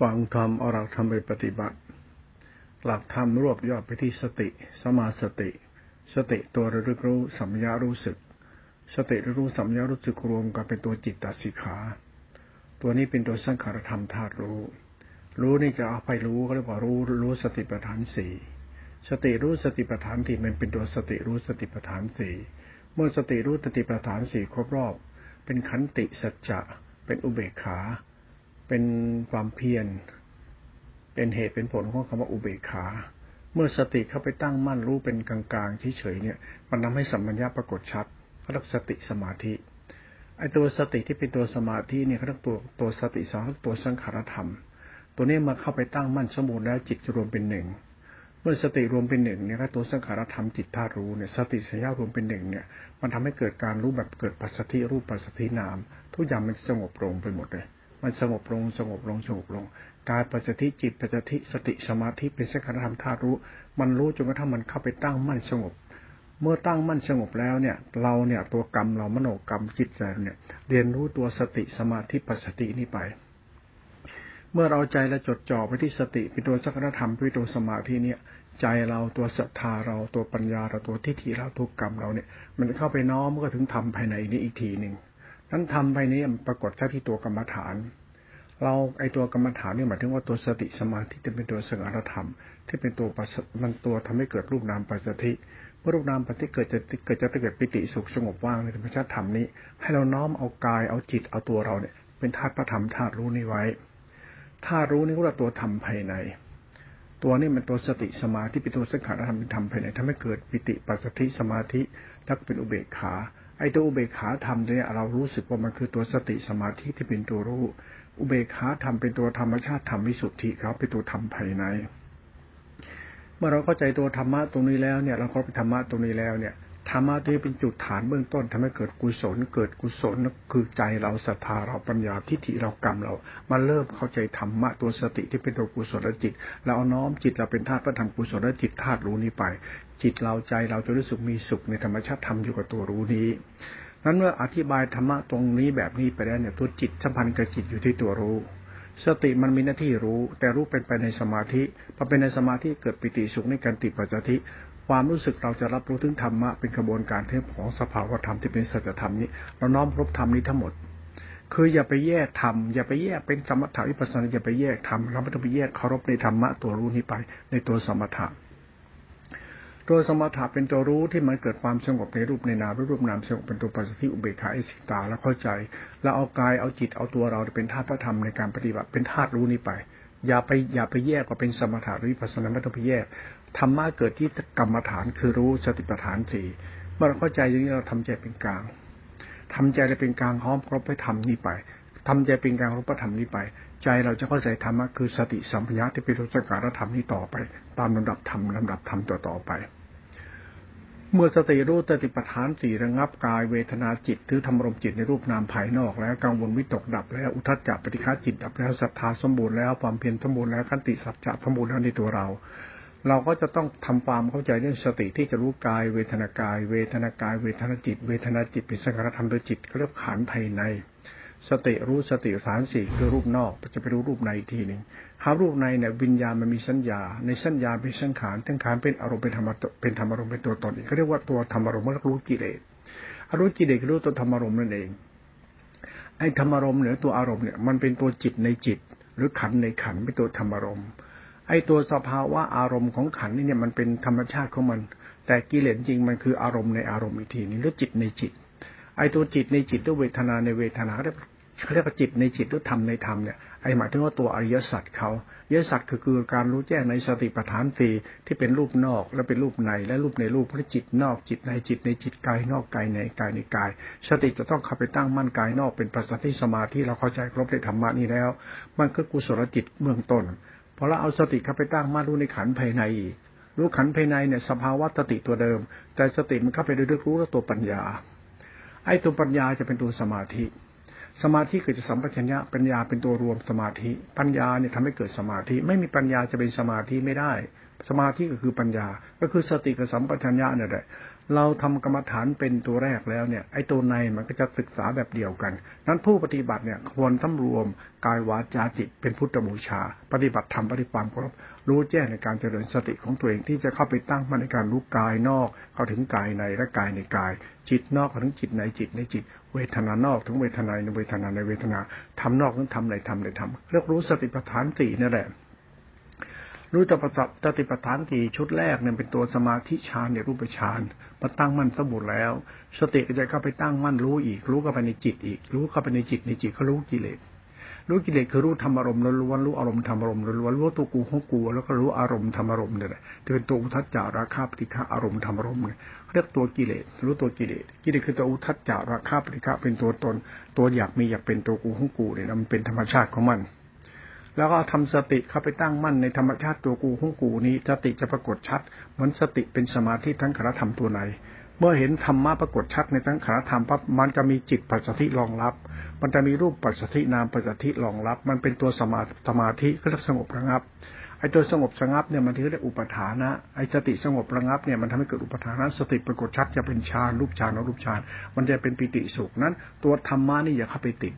ฟังธรรมเอาหลักธรรมไปปฏิบัติ หลักธรรมรวบยอดไปที่สติ สมาสติ สติตัวระลึกรู้สัมยารู้สึก สติระรู้สัมยารู้สึกรวมกันเป็นตัวจิตตสิกขา ตัวนี้เป็นตัวสังขารธรรมธาตุรู้ รู้นี่จะเอาไปรู้ก็เรียกว่ารู้รู้สติปัฏฐานสี่สติรู้สติปัฏฐานสี่มันเป็นตัวสติรู้สติปัฏฐานสี่เมื่อสติรู้สติปัฏฐานสี่ครบรอบ เป็นขันติสัจจะเป็นอุเบกขา เป็นความเพียร เป็นเหตุเป็นผลของคำว่าอุเบกขา เมื่อสติเข้าไปตั้งมั่นรู้เป็นกลางๆเฉยๆเนี่ย มันทาให้สัมมัญญาปรากฏชัดเขาเรียกสติสมาธิไอตัวสติที่เป็นตัวสมาธิเนี่ยเขาเรียกตัวตัวสติสองตัวสังขารธรรม ตัวนี้มาเข้าไปตั้งมั่นสมบูรณ์แล้วจิตจะรวมเป็นหนึ่งเมื่อสติรวมเป็นหนึ่งเนี่ยตัวสังขารธรรมจิตธาตุรู้เนี่ยสติสัญญารวมเป็นหนึ่งเนี่ยมันทำให้เกิดการรู้แบบเกิดปัสสัทธิรูปปัสสัทธินาม ทุกอย่างมันสงบลงไปหมดเลย มันสงบลงสงบลงสงบลงกายปัสสัทธิจิตปัสสัทธิสติสมาธิเป็นสังขารธรรมธาตุรู้ มันรู้จนกระทั่งมันเข้าไปตั้งมั่นสงบ เมื่อตั้งมั่นสงบแล้วเนี่ย เราเนี่ยตัวกรรมเรามโนกรรมจิตใจเนี่ย เรียนรู้ตัวสติสมาธิปัสสัทธินี้ไป เมื่อเราใจเราจดจ่อไปที่สติเป็นตัวสังขารธรรมเป็นตัวสมาธิเนี่ยใจเราตัวศรัทธาเราตัวปัญญาเราตัวทิฏฐิเราตัวกรรมเราเนี่ย มันเข้าไปน้อมก็ถึงทำภายในนี้อีกทีหนึ่งนั้นทำไปนี้ปรากฏแค่ที่ตัวกรรมฐาน เราไอตัวกรรมฐานนี่หมายถึงว่าตัวสติสมาธิจะเป็นตัวสังอารธรรม ที่เป็นตัวมันตัวทำให้เกิดรูปนามปัสสติเมื่อรูปนามปัสสติเกิดจะเกิดจะเกิดปิติสุขสงบว่างในธรรมชาติธรรมนี้ ให้เราน้อมเอากายเอาจิตเอาตัวเราเนี่ย เป็นธาตุพระธรรมธาตุรู้นี้ไว้ธาตุรู้นี่ก็เราตัวธรรมภายใน ตัวนี้มันตัวสติสมาธิเป็นตัวสังขารธรรมเป็นธรรมภายในทำให้เกิดปิติปัสสติสมาธิแล้วก็เป็นอุเบกขาไอ้ตัวอุเบกขาธรรมเนี่ยเรารู้สึกว่ามันคือตัวสติสมาธิที่เป็นตัวรู้ อุเบกขาธรรมเป็นตัวธรรมชาติธรรมวิสุทธิครับเป็นตัวธรรมภายใน เมื่อเราเข้าใจตัวธรรมะตรงนี้แล้วเนี่ย เราเข้าไปธรรมะตรงนี้แล้วเนี่ยธรรมะที่เป็นจุดฐานเบื้องต้นทำให้เกิดกุศล เกิดกุศลคือใจเราศรัทธาเราปัญญาทิฏฐิเรากรรมเรา มาเริ่มเข้าใจธรรมะตัวสติที่เป็นตัวกุศลจิต เราเอาน้อมจิตเราเป็นธาตุพระธรรมกุศลจิตธาตุรู้นี้ไป จิตเราใจเราจะรู้สึกมีสุขในธรรมชาติธรรมอยู่กับตัวรู้นี้ นั้นเมื่ออธิบายธรรมะตรงนี้แบบนี้ไปแล้วเนี่ยตัวจิตสัมพันธ์กับจิตอยู่ที่ตัวรู้ สติมันมีหน้าที่รู้ แต่รู้เป็นไปในสมาธิพอเป็นในสมาธิเกิดปิติสุขในการติปัจจติความรู้สึกเราจะรับรู้ถึงธรรมะเป็นกระบวนการเทพของสภาวธรรมที่เป็นสัจธรรมนี้ เราน้อมรบธรรมนี้ทั้งหมด คืออย่าไปแยกธรรมอย่าไปแยกเป็นสมถะวิปัสสนาอย่าไปแยกธรรมเราไม่ต้องไปแยกเคารพในธรรมะตัวรู้นี้ไป ในตัวสมถะ ตัวสมถะเป็นตัวรู้ที่มันเกิดความสงบในรูปในนามรูปนามสงบเป็นตัวปัจจิอุเบกขาเอสิตาแล้วเข้าใจ แล้วเอากายเอาจิตเอาตัวเราเป็นธาตุพระธรรมในการปฏิบัติเป็นธาตุรู้นี้ไป อย่าไปอย่าไปแยกว่าเป็นสมถะหรือวิปัสสนาไม่ต้องไปแยกธรรมะเกิดที่กรรมฐานคือรู้สติปัฏฐานสี่เมื่อเราเข้าใจอย่างนี้เราทำใจเป็นกลางทำใจเราเป็นกลางพร้อมครบไปทำนี้ไปทำใจเป็นกลางรูปธรรมนี้ไป ใจเราจะเข้าใจธรรมะคือสติสัมปญะที่เป็นรูปการธรรมนี้ต่อไป ตามลำดับธรรมลำดับธรรมต่อต่อไป เมื่อสติรู้สติปัฏฐานสี่ระงับกายเวทนาจิตถือธรรมรมจิตในรูปนามภายนอก แล้วกังวลวิตกดับแล้วอุทัจจะปฏิฆาจิตดับแล้วศรัทธาสมบูรณ์แล้วความเพียรสมบูรณ์แล้วขันติสัจจะสมบูรณ์แล้วในตัวเราเราก็จะต้องทำความเข้าใจเรื่องสติที่จะรู้กายเวทนากาย เวทนากาย เวทนาจิต เวทนาจิตเป็นสังขารธรรมโดยจิตเขาเรียกขันภายใน สติรู้สติฐานสี่คือรูปนอกจะไปรู้รูปในอีกทีหนึ่งคำรูปในเนี่ยวิญญาณมันมีสัญญา ในสัญญาเป็นสังขารทั้งขานเป็นอารมณ์เป็นธรรมเป็นธรรมอารมณ์เป็นตัวตนอีกเขาเรียกว่าตัวธรรมอารมณ์มันรู้กิเลสอรู้กิเลสรู้ตัวธรรมอารมณ์นั่นเอง ไอ้ธรรมอารมณ์หรือตัวอารมณ์เนี่ยมันเป็นตัวจิตในจิต หรือขันในขันเป็นตัวธรรมอารมณ์ไอ้ตัวสภาวะอารมณ์ของขันนี่เนี่ยมันเป็นธรรมชาติของมัน แต่กิเลสจริงมันคืออารมณ์ในอารมณ์อีกทีนึงหรือจิตในจิตไอ้ตัวจิตในจิตด้วยเวทนาในเวทนาเเขาเรียกว่าจิตในจิตหรือธรรมในธรรมเนี่ยไอหมายถึงว่าตัวอริยสัจเขาอริยสัจคือคือการรู้แจ้งในสติปัฏฐานสี่ที่เป็นรูปนอกและเป็นรูปในและรูปในรูปพระจิตนอกจิตในจิตในจิตกายนอกกายในกายในกาย สติจะต้องเข้าไปตั้งมั่นกายนอกเป็นปัสสัทธิสมาธิเราเข้าใจครบในธรรมะนี้แล้ว มันคือกุศลจิตเบื้องต้นพอเราเอาสติเข้าไปตั้งมารู้ในขันภายในอีกรู้ขันภายในเนี่ยสภาวะสติตัวเดิม แต่สติมันเข้าไปเรื่อยๆรู้แล้วตัวปัญญา ไอ้ตัวปัญญาจะเป็นตัวสมาธิ สมาธิเกิดจากสัมปชัญญะปัญญาเป็นตัวรวมสมาธิ ปัญญาเนี่ยทำให้เกิดสมาธิ ไม่มีปัญญาจะเป็นสมาธิไม่ได้ สมาธิก็คือปัญญา ก็คือสติกับสัมปชัญญะเนี่ยแหละ เราทำกรรมฐานเป็นตัวแรกแล้วเนี่ยไอ้ตัวในมันก็จะศึกษาแบบเดียวกัน นั้นผู้ปฏิบัติเนี่ยควรทำรวมกายวาจาจิตเป็นพุทธบูชา ปฏิบัติธรรมปฏิความครพรู้แจ้งในการเจริญสติของตัวเองที่จะเข้าไปตั้งมั่นในการรู้กายนอกเข้าถึงกายในและกายในกาย จิตนอกเข้าถึงจิตในจิตในจิต เวทนานอกถึงเวทนาในเวทนาในเวทนาทำนอกถึงทำในทำในทำเรียกรู้สติปัฏฐานสี่นี่นแหละ รู้จักประสับตติปัฏฐานสี่ชุดแรกเนี่ยเป็นตัวสมาธิฌานเนี่ยรูปฌานมาตั้งมั่นสมบูรณ์แล้ว สติก็จะเข้าไปตั้งมั่นรู้อีก รู้เข้าไปในจิตอีก รู้เข้าไปในจิตในจิตก็รู้กิเลสรู้กิเลสคือรู้ธรรมอารมณ์ล้วนรู้อารมณ์ธรรมอารมณ์ล้วนรู้ตัวกูของกูแล้วก็รู้อารมณ์ธรรมอารมณ์เนี่ยแหละจะเป็นตัวอุทัจจาราคาปฏิฆาอารมณ์ธรรมอารมณ์เนี่ยเรียกตัวกิเลสรู้ตัวกิเลสกิเลสคือตัวอุทัจจาราคาปฏิฆาเป็นตัวตน ตัวอยากมีอยากเป็นตัวกูของกูเนี่ยมันเป็นธรรมชาติของมัน แล้วก็ทำสติเข้าไปตั้งมั่นในธรรมชาติตัวกูของกูนี้สติจะปรากฏชัด เหมือนสติเป็นสมาธิทั้งขณะธรรมตัวไหน เมื่อเห็นธรรมะปรากฏชัดในทั้งขณะธรรมปั๊บมันจะมีจิตปัจจิรองรับ มันจะมีรูปปัจจินามปัจจิรองรับ มันเป็นตัวสมาสมาธิก็เรียกสงบระงับไอ้ตัวสงบสงับเนี่ยมันถือได้อุปทานะไอ้สติสงบระงับเนี่ยมันทำให้เกิดอุปทานะสติปรากฏชัดจะเป็นฌานรูปฌานรูปฌานมันจะเป็นปิติสุขนั้น ตัวธรรมะนี่อย่าเข้าไปติด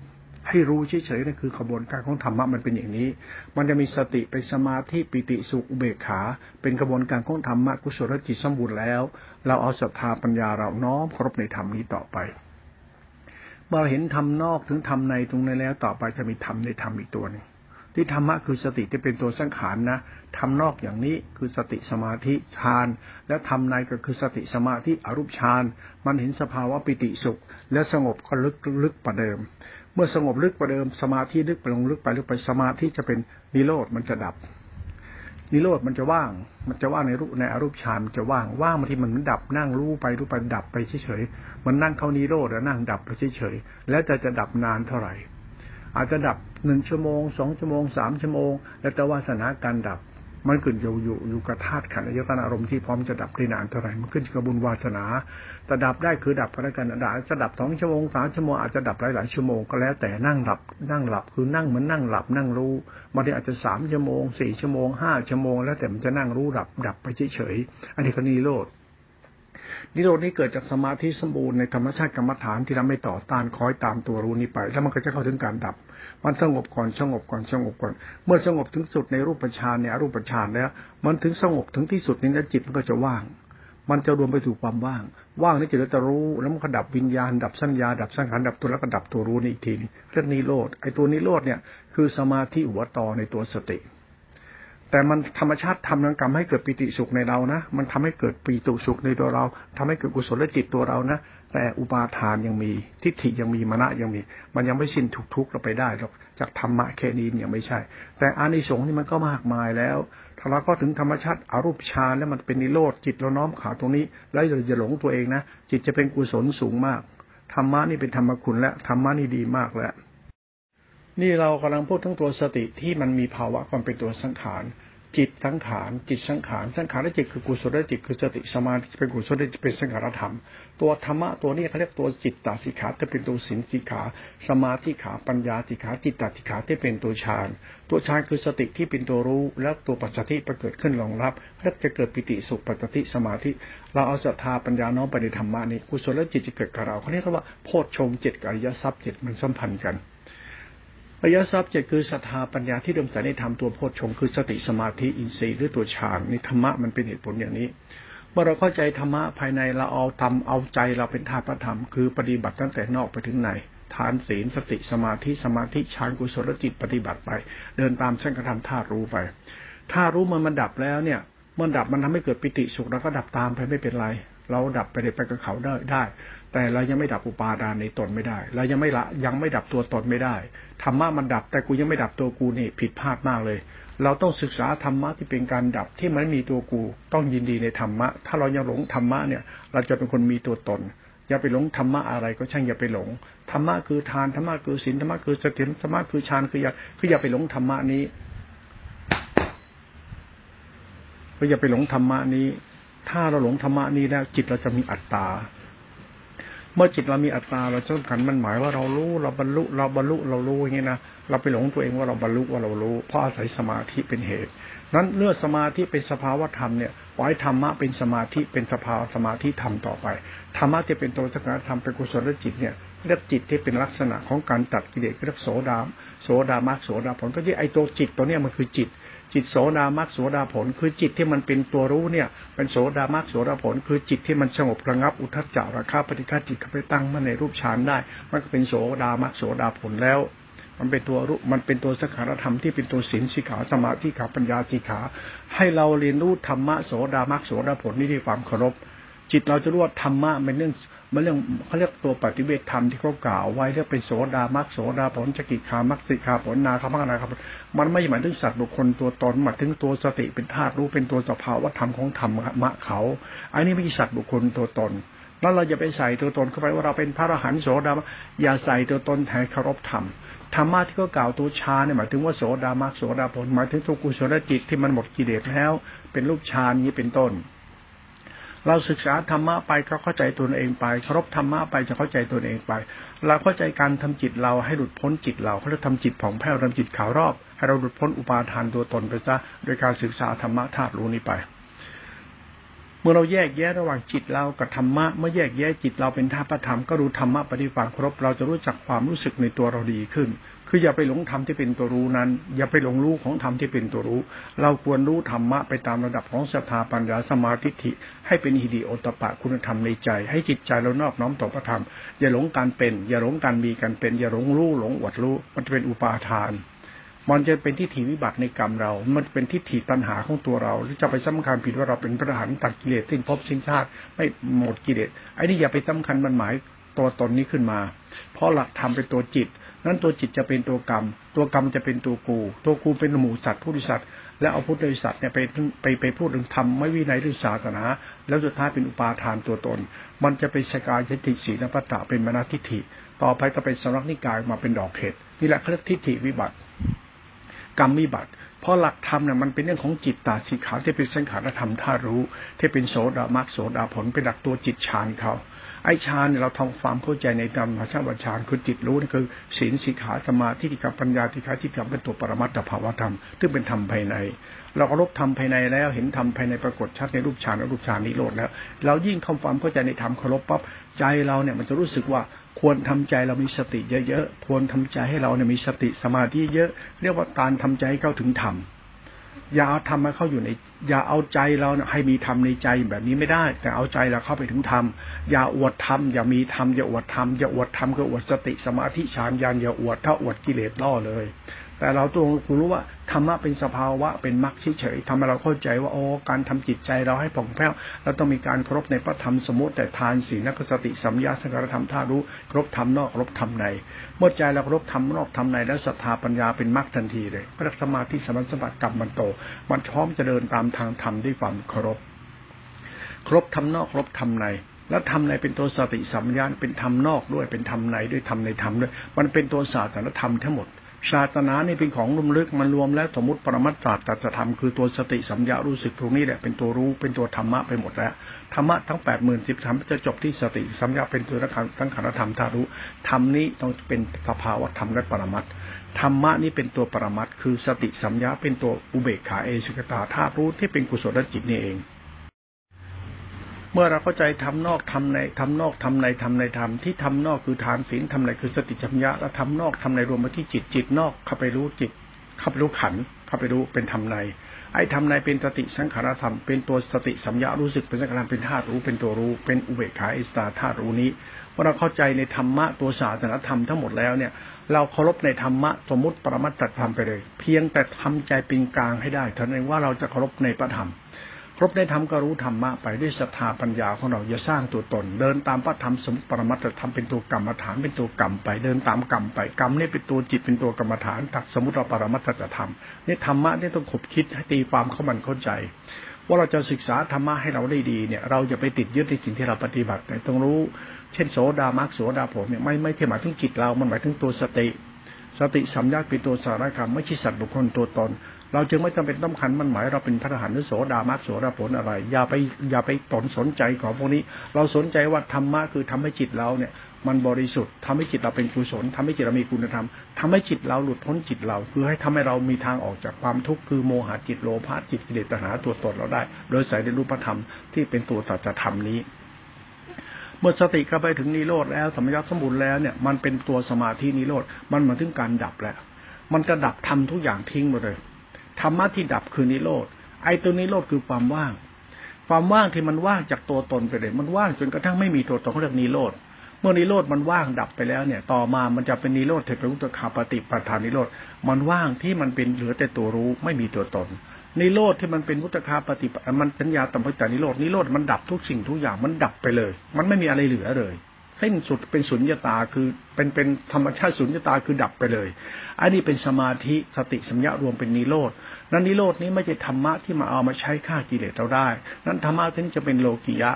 ให้รู้เฉยๆนั่นคือขบวนการของธรรมะมันเป็นอย่างนี้ มันจะมีสติเป็นสมาธิปิติสุขอุเบกขา เป็นกระบวนการของธรรมะกุศลจิตสมบูรณ์แล้ว เราเอาศรัทธาปัญญาเราน้อมเคารพในธรรมนี้ต่อไปเมื่อเห็นธรรมนอกถึงธรรมในตรงนั้นแล้วต่อไปจะมีธรรมในธรรมอีกตัวนึงที่ธรรมะคือสติที่เป็นตัวสังขารนะทำนอกอย่างนี้คือสติสมาธิฌาน และทำในก็คือสติสมาธิอรูปฌาน มันเห็นสภาวะปิติสุข และสงบก็ลึกลึกประเดิม เมื่อสงบลึกกว่าเดิมสมาธิลึกไปลงลึกไปลึกไปสมาธิจะเป็นนิโรธมันจะดับ นิโรธมันจะว่าง มันจะว่างในรูปในอรูปฌานมันจะว่างว่างบางทีมันดับนั่งรู้ไปรู้ไปดับไปเฉยๆมันนั่งเข้านิโรธแล้วนั่งดับไปเฉยๆแล้วจะจะดับนานเท่าไหร่ อาจจะดับหนึ่งชั่วโมงสองชั่วโมงสามชั่วโมง แล้วแต่วาสถาการดับ มันขึ้นอยู่อยู่อยู่กับธาตุขันธ์อายตนะอารมณ์ที่พร้อมจะดับได้นานเท่าไหร่มันขึ้นกับบุญวาสนาแต่ดับได้คือดับพนักันดับจะดับสองชั่วโมงสามชั่วโมงอาจจะดับหลายหลายชั่วโมงก็แล้วแต่นั่งหลับนั่งหลับคือนั่งเหมือนนั่งหลับนั่งรู้บางทีอาจจะสามชั่วโมงสี่ชั่วโมงห้าชั่วโมงแล้วแต่มันจะนั่งรู้ดับดับไปเฉยๆอันนี้ก็นิโรธ นิโรธนี้เกิดจากสมาธิสมบูรณ์ในธรรมชาติกรรมฐานที่เราไม่ต่อต้านคอยตามตัวรู้นี้ไป แล้วมันก็จะเข้าถึงการดับ มันสงบก่อนสงบก่อนสงบก่อน เมื่อสงบถึงสุดในรูปฌานเนี่ยรูปฌานแล้ว มันถึงสงบถึงที่สุดนี้แล้วจิตมันก็จะว่าง มันจะรวมไปถูกความว่าง ว่างนี่จะเหลือแต่รู้แล้วมันก็ดับวิญญาณ ดับสัญญา ดับสังขารดับตัวแล้วก็ดับตัวรู้นี่อีกทีนึงเรียกนิโรธไอ้ตัวนิโรธเนี่ยคือสมาธิหัวต่อในตัวสติ แต่มันธรรมชาติทำนังกรรมให้เกิดปิติสุขในเรานะ มันทำให้เกิดปีตุสุขในตัวเราทำให้เกิดกุศลจิตตัวเรานะ แต่อุปาทานยังมี ทิฏฐิยังมีมณะยังมี มันยังไม่สิ้นทุกทุกเราไปได้หรอก จากธรรมะแค่นี้ยังไม่ใช่ แต่อานิสงส์นี่มันก็มากมายแล้ว ถ้าเราก็ถึงธรรมชาติอารูปฌานแล้วมันเป็นนิโรธ จิตเราน้อมขาตรงนี้ แล้วเราจะหลงตัวเองนะ จิตจะเป็นกุศลสูงมาก ธรรมะนี่เป็นธรรมคุณและธรรมะนี่ดีมากแล้ว นี่เรากำลังพูดทั้งตัวสติที่มันมีภาวะความเป็นตัวสังขาร จิตสังขาร จิตสังขาร สังขารและจิตคือกุศลจิตคือสติสมาธิเป็นกุศลจิตเป็นสังขารธรรม ตัวธรรมะตัวนี้เขาเรียกตัวจิตตาสิกขาจะเป็นตัวสินสิกขา สมาธิขาปัญญาสิขาจิตตาสิขาที่เป็นตัวฌานตัวฌานคือสติที่เป็นตัวรู้ แล้วตัวปัจจิประเกิดขึ้นรองรับแล้วจะเกิดปิติสุขปัจจิสมาธิ เราเอาศรัทธาปัญญาน้อมไปในธรรมะนี้กุศลจิตจะเกิดกับเราเขาเรียกว่าโพชฌงเจ็ดกับอริยทรัพย์เจ็ดมันสัมพันธ์กัน อริยทรัพย์เจ็ดคือศรัทธาปัญญาที่เดิมสายในธรรมตัวโพชฌงคือสติสมาธิอินทรีย์หรือตัวฌานในธรรมะมันเป็นเหตุผลอย่างนี้ เมื่อเราเข้าใจธรรมะภายในเราเอาทำเอาใจเราเป็นธาตุพระธรรม คือปฏิบัติตั้งแต่นอกไปถึงในทานศีลสติสมาธิสมาธิฌานกุศลจิตปฏิบัติไป เดินตามเส้นกระทำธาตุรู้ไปถ้ารู้มันมันดับแล้วเนี่ยมื่อดับมันทำให้เกิดปิติสุขเราก็ดับตามไปไม่เป็นไร เราดับไปไปกับเขาได้ได้ แต่เรายังไม่ดับอุปาทานในตนไม่ได้เรายังไม่ละยังไม่ดับตัวตนไม่ได้ธรรมะมันดับ แต่กูยังไม่ดับตัวกูนี่ผิดพลาดมากเลย เราต้องศึกษาธรรมะที่เป็นการดับที่มันมีตัวกูต้องยินดีในธรรมะ ถ้าเรายังหลงธรรมะเนี่ย เราจะเป็นคนมีตัวตนอย่าไปหลงธรรมะอะไรก็ช่างอย่าไปหลงธรรมะคือทานธรรมะคือศีลธรรมะคือสติธรรมะคือฌานคืออย่าคืออย่าไปหลงธรรมะนี้ก็อย่าไปหลงธรรมะนี้ ถ้าเราหลงธรรมะนี้แล้วจิตเราจะมีอัตตา เมื่อจิตเรามีอัตตาเราสำคัญมันหมายว่าเรารู้เราบรรลุเราบรรลุเรารู้อย่างนี้นะเราไปหลงตัวเองว่าเราบรรลุว่าเรารู้เพราะอาศัยสมาธิเป็นเหตุ นั้นเมื่อสมาธิเป็นสภาวธรรมเนี่ยไว้ธรรมะเป็นสมาธิเป็นสภาวสมาธิธรรมต่อไปธรรมะจะเป็นตัวสักธรรมเป็นกุศลจิตเนี่ยเรียกจิตที่เป็นลักษณะของการตัดกิเลสเรียกโสดาโสดามากโสดาผลก็ที่ไอตัวจิตตัวเนี้ยมันคือจิต จิตโสดามักโสดาผล คือจิตที่มันเป็นตัวรู้เนี่ย เป็นโสดามักโสดาผล คือจิตที่มันสงบระงับอุทจจาระคาปฏิฆาจิตเข้าไปตั้งมันในรูปฌานได้ มันก็เป็นโสดามักโสดาผลแล้ว มันเป็นตัวรู้มันเป็นตัวสังขารธรรมที่เป็นตัวศีลสิกขาสมาธิขาปัญญาสิกขา ให้เราเรียนรู้ธรรมะโสดามักโสดาผลนี่ด้วยความเคารพ จิตเราจะรู้ว่าธรรมะเป็นเรื่องมันเรื่องเขาเรียกตัวปฏิเวทธรรมที่เขากล่าวไว้เรียกเป็นโสดามักโสดาผลจกิขามักสิขาผลนาคามักนาครับมันไม่หมายถึงสัตว์บุคคลตัวตนหมายถึงตัวสติเป็นธาตุรู้เป็นตัวสภาวะธรรมของธรรมะเขา อันนี้ไม่ใช่สัตว์บุคคลตัวตนแล้วเราจะไปใส่ตัวตนเข้าไปว่าเราเป็นพระอรหันต์โสดาอย่าใส่ตัวตนแทนเคารพธรรมธรรมะที่เขากล่าวตัวฌานเนี่ยหมายถึงว่าโสดามักโสดาผลหมายถึงตัวกุศลจิตที่มันหมดกิเลสแล้ว เป็นรูปฌานนี้เป็นต้น เราศึกษาธรรมะไปก็เข้าใจตัวเองไปเคารพธรรมะไปจะเข้าใจตัวเองไป เราเข้าใจการทำจิตเราให้หลุดพ้นจิตเราเขาจะทำจิตผ่องแผ้วทำจิตขาวรอบ ให้เราหลุดพ้นอุปาทานตัวตนไปซะโดยการศึกษาธรรมะธาตุรู้นี้ไปเมื่อเราแยกแยะระหว่างจิตเรากับธรรมะเมื่อแยกแยะจิตเราเป็นธาตุธรรมก็รู้ธรรมะปฏิบัติครบเราจะรู้จักความรู้สึกในตัวเราดีขึ้น คืออย่าไปหลงธรรมที่เป็นตัวรู้นั้น อย่าไปหลงรู้ของธรรมที่เป็นตัวรู้ เราควรรู้ธรรมะไปตามระดับของศรัทธาปัญญาสมาธิิให้เป็นฮิดีโอตปะคุณธรรมในใจ ให้จิตใจเรานอบน้อมต่อพระธรรม อย่าหลงการเป็น อย่าหลงการมีการเป็น อย่าหลงรู้หลงอวดรู้ มันจะเป็นอุปาทานมันจะเป็นที่ถีวิบัติในกรรมเรา มันเป็นที่ถีปัญหาของตัวเราที่จะไปสำคัญผิดว่าเราเป็นพระหันตัดกิเลสสิ้นภพสิ้นชาติไม่หมดกิเลสไอ้นี่อย่าไปสำคัญมันหมายตัวตนนี้ขึ้นมา เพราะหลักธรรมเป็นตัวจิต นั้นตัวจิตจะเป็นตัวกรรม ตัวกรรมจะเป็นตัวกู ตัวกูเป็นหมู่สัตว์ผู้ดิสัตว์แล้วเอาพุทธดิสัตว์เนี่ยไปไปไปพูดถึงธรรมไม่วินัยหรือศาสนา แล้วสุดท้ายเป็นอุปาทานตัวตน มันจะเป็นสกายทิฏฐิสีนปัตตะเป็นมนาทิฏฐิ ต่อไปก็เป็นสำนักนิกายมาเป็นดอกเห็ดนี่แหละเขาเรียกทิฏฐิวิบัติ กรรมวิบัติ เพราะหลักธรรมเนี่ยมันเป็นเรื่องของจิตตาสีขาวที่เป็นสังขารธรรมท่ารู้ ที่เป็นโสดามักโสดาผลเป็นหลักตัวจิตฌานเขาไอฌานเนี่ยเราทำความเข้าใจในธรรมชาติฌานคือจิตรู้นี่คือศีลสีขาสมาธิที่กับปัญญาที่ขาที่ทำเป็นตัวปรมัตถภาวธรรมซึ่งเป็นธรรมภายใน เราก็รบธรรมภายในแล้วเห็นธรรมภายในปรากฏชัดในรูปฌานและรูปฌานนิโรธแล้ว เรายิ่งเข้าความเข้าใจในธรรมเคารพปั๊บใจเราเนี่ยมันจะรู้สึกว่า ควรทำใจเรามีสติเยอะๆ ควรทำใจให้เราเนี่ยมีสติสมาธิเยอะ เรียกว่าการทำใจให้เข้าถึงธรรม อย่าเอาธรรมมาเข้าอยู่ใน อย่าเอาใจเราให้มีธรรมในใจแบบนี้ไม่ได้ แต่เอาใจเราเข้าไปถึงธรรม อย่าอวดธรรม อย่ามีธรรม อย่าอวดธรรม อย่าอวดธรรมก็อวดสติสมาธิฌานยานอย่าอวดถ้าอวดกิเลสล่อเลย แต่เราต้องรู้ว่าธรรมะเป็นสภาวะเป็นมรรคเฉยๆทำให้เราเข้าใจว่าโอ้การทำจิตใจเราให้ผ่องแผ้วเราต้องมีการครบในพระธรรมสมมติแต่ทานศีลนักสติสัมยาสังกรธรรมท่ารู้ครบธรรมนอกครบธรรมในเมื่อใจเราครบธรรมนอกธรรมในแล้วศรัทธาปัญญาเป็นมรรคทันทีเลยพระสมาธิสมัสบัติกรรมมันโต มันพร้อมจะเดินตามทางธรรมด้วยความเคารพครบธรรมนอกครบธรรมในแล้วทำในเป็นตัวสติสัมยานเป็นธรรมนอกด้วยเป็นธรรมในด้วยธรรมในธรรมด้วย มันเป็นตัวศาสตรธรรมทั้งหมด ศาสนานี่เป็นของลุมลึกมันรวมแล้วสมมติปรมัตถาตัสธรรมคือตัวสติสัมยารู้สึกตรงนี้แหละเป็นตัวรู้เป็นตัวธรรมะไปหมดแล้วธรรมะทั้งแปดหมื่นสิบธรรมจะจบที่สติสัมยาเป็นตัวทั้งขันธธรรมธารุธรรมนี้ต้องเป็นสภาวะธรรมและปรมัตธรรมะนี้เป็นตัวปรมัตคือสติสัมยาเป็นตัวอุเบกขาเอสุกตาธาตุรู้ที่เป็นกุศลจิตนี่เอง เมื่อเราเข้าใจทำนอกทำในทำนอกทำในทำในธรรมที่ทำนอกคือฐานศีลทำในคือสติจัญญะแล้วทำนอกทำในรวมมาที่จิตจิตนอกเข้าไปรู้จิตเข้าไปรู้ขันเข้าไปรู้เป็นธรรมใน ไอ้ธรรมในเป็นสติสังขารธรรมเป็นตัวสติสัมยารู้สึกเป็นสังขารเป็นธาตุรู้เป็นตัวรู้ เป็นอุเบกขาอิสตาธาตุรู้นี้เมื่อเราเข้าใจในธรรมะตัวศาสนธรรมทั้งหมดแล้วเนี่ย เราเคารพในธรรมะสมมติปรมัตถธรรมไปเลย เพียงแต่ทำใจเป็นกลางให้ได้เท่านั้นว่าเราจะเคารพในพระธรรม ครบได้ทำก็รู้ธรรมะไปด้วยศรัทธาปัญญาของเราอย่าสร้างตัวตน เดินตามพระธรรมสมปรมัตธรรมเป็นตัวกรรมฐานเป็นตัวกรรมไปเดินตามกรรมไปกรรมนี่เป็นตัวจิตเป็นตัวกรรมฐานตักสมุติปรมัตธรรมนี่ธรรมะนี่ต้องขบคิดให้ตีความเข้ามันเข้าใจ ว่าเราจะศึกษาธรรมะให้เราได้ดีเนี่ย เราจะไปติดยึดในสิ่งที่เราปฏิบัติแต่ต้องรู้ เช่นโสดามักโสดาผมเนี่ยไม่ไม่ใช่หมายถึงจิตเรา มันหมายถึงตัวสติ สติสัมยาเป็นตัวสารกรรมไม่ใช่สัตว์บุคคลตัวตน เราจึงไม่จำเป็นต้องขันมันหมายเราเป็นพระอรหันต์หรือโสดามัสโสดาผลอะไร อย่าไปอย่าไปตนสนใจของพวกนี้ เราสนใจว่าธรรมะคือทำให้จิตเราเนี่ย มันบริสุทธิ์ทำให้จิตเราเป็นกุศลทำให้จิตเรามีคุณธรรมทำให้จิตเราหลุดพ้นจิตเรา คือให้ทำให้เรามีทางออกจากความทุกข์คือโมหะจิตโลภะจิตกิเลสตัณหาตัวตนเราได้ โดยใส่ในรูปธรรมที่เป็นตัวสัจธรรมนี้ เมื่อสติเข้าไปถึงนิโรธแล้วสมยัติสมบูรณ์แล้วเนี่ยมันเป็นตัวสมาธินิโรธมันมาถึงการดับแล้ว มันจะดับทำทุกอย่างทิ้งหมดเลยธรรมะที่ดับคือนิโรธไอ้ตัวนิโรธคือความว่าง ความว่างที่มันว่างจากตัวตนไปเลย มันว่างจนกระทั่งไม่มีตัวตนเขาเรียกนิโรธเมื่อนิโรธมันว่างดับไปแล้วเนี่ย ต่อมามันจะเป็นนิโรธเทปุตคาปฏิปทานนิโรธมันว่างที่มันเป็นเหลือแต่ตัวรู้ไม่มีตัวตน นิโรธที่มันเป็นมุตคาปฏิปมันสัญญาตัมปจานิโรธนิโรธมันดับทุกสิ่งทุกอย่างมันดับไปเลย มันไม่มีอะไรเหลือเลยสิ้นสุดเป็นสุญญตาคือเป็นเป็นธรรมชาติสุญญตาคือดับไปเลย อันนี้เป็นสมาธิสติสัมยารวมเป็นนิโรธนั้นนิโรธนี้ไม่ใช่ธรรมะที่มาเอามาใช้ฆ่ากิเลสเราได้ นั้นธรรมะที่จะเป็นโลกิยะ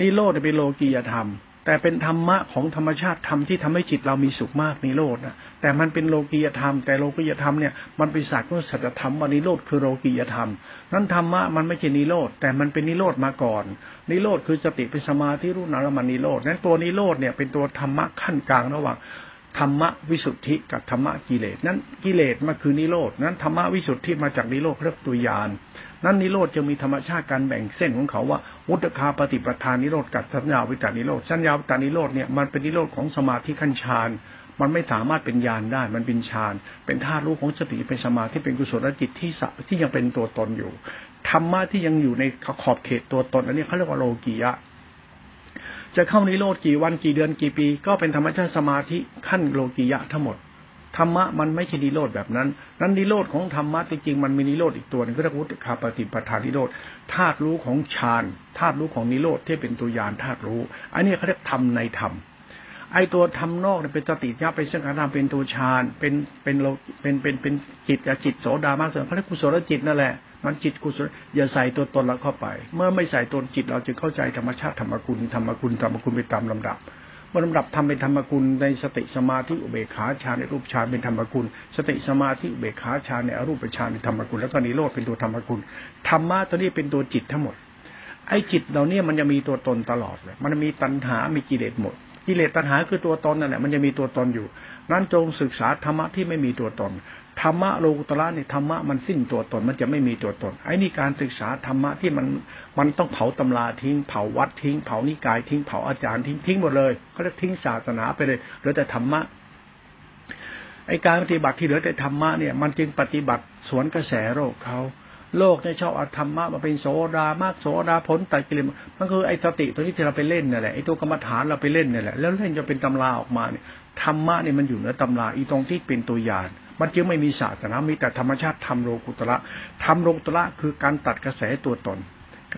นิโรธเป็นโลกิยธรรม แต่เป็นธรรมะของธรรมชาติธรรมที่ทำให้จิตเรามีสุขมากนิโรธนะ แต่มันเป็นโลกียธรรม แต่โลกียธรรมเนี่ยมันเป็นศาสตร์ของสัจธรรมว่านิโรธคือโลกียธรรม นั้นธรรมะมันไม่ใช่นิโรธแต่มันเป็นนิโรธมาก่อน นิโรธคือสติเป็นสมาธิรู้นารมันนิโรธนั้นตัวนิโรธเนี่ยเป็นตัวธรรมะขั้นกลางระหว่างธรรมะวิสุทธิกับธรรมะกิเลสนั้นกิเลสมันคือนิโรธนั้นธรรมะวิสุทธิมาจากนิโรธเรียกตัวยานนั้นนิโรธจะมีธรรมชาติการแบ่งเส้นของเขาว่าวุตคาปฏิปทานนิโรธกับสัญญาวิตานิโรธสัญญาวิตานิโรธเนี่ยมันเป็นนิโรธของสมาธิขั้นฌาน มันไม่สามารถเป็นญาณได้ มันเป็นฌาน เป็นธาตุรู้ของสติเป็นสมาธิเป็นกุศลจิตที่ที่ยังเป็นตัวตนอยู่ธรรมะที่ยังอยู่ในขอบเขตตัวตนอันนี้เขาเรียกว่าโลกียะจะเข้านิโรธกี่วันกี่เดือนกี่ปี ก็เป็นธรรมชาติสมาธิขั้นโลกียะทั้งหมดธรรมะมันไม่ใช่นิโรธแบบนั้น นั้นนิโรธของธรรมะจริงๆมันมีนิโรธอีกตัวนึงก็เรียกวุฒิคาปฏิปทานนิโรธธาตุรู้ของฌานธาตุรู้ของนิโรธที่เป็นตัวยานธาตุรู้ อันนี้เขาเรียกธรรมในธรรม ไอตัวธรรมนอกเนี่ยเป็นสติญาเป็นสังขารเป็นตัวฌานเป็นเป็นโลเป็นเป็นเป็นจิตจิตโสดามากสุดเขาเรียกกุศลจิตนั่นแหละ มันจิตกุศลอย่าใส่ตัวตนเราเข้าไป เมื่อไม่ใส่ตนจิตเราจะเข้าใจธรรมชาติธรรมกุลธรรมกุลธรรมกุลไปตามลำดับมื่อลำดับทำเป็นธรรมกุลในสติสมาธิอุเบกขาฌานในรูปฌานเป็นธรรมกุลสติสมาธิอุเบกขาฌานในอรูปฌานเป็นธรรมกุลแล้วก็นิโรธเป็นตัวธรรมกุลธรรมะตัวนี้เป็นตัวจิตทั้งหมดไอ้จิตเราเนี่ยมันจะมีตัวตนตลอดเลยมันมีตัณหา มีกิเลสหมด กิเลสตัณหาคือตัวตนนั่นแหละมันจะมีตัวตนอยู่ นั้นจงศึกษาธรรมะที่ไม่มีตัวตนธรรมะโลกุตระเนี่ยธรรมะมันสิ้นตัวตนมันจะไม่มีตัวตน ไอ้นี่การศึกษาธรรมะที่มันมันต้องเผาตำราทิ้งเผาวัดทิ้งเผานิกายทิ้งเผาอาจารย์ทิ้งทิ้งหมดเลยเขาเรียกทิ้งศาสนาไปเลยเหลือแต่ธรรมะไอ้การปฏิบัติที่เหลือแต่ธรรมะเนี่ยมันจึงปฏิบัติสวนกระแสโลกเขา โลกเนี่ยชอบเอาธรรมะมาเป็นโสดามากโสดาผลตัดกิเลสมันคือไอ้สติตัวนี้ที่เราไปเล่นนี่แหละไอ้ตัวกรรมฐานเราไปเล่นนี่แหละแล้วเล่นจะเป็นตำราออกมาเนี่ยธรรมะเนี่ยมันอยู่เหนือตำราอีตรงที่เป็นตัวอย่านมันจึงไม่มีศาสนามีแต่ธรรมชาติธรรมโลกุตระธรรมโลกุตระคือการตัดกระแสตัวตน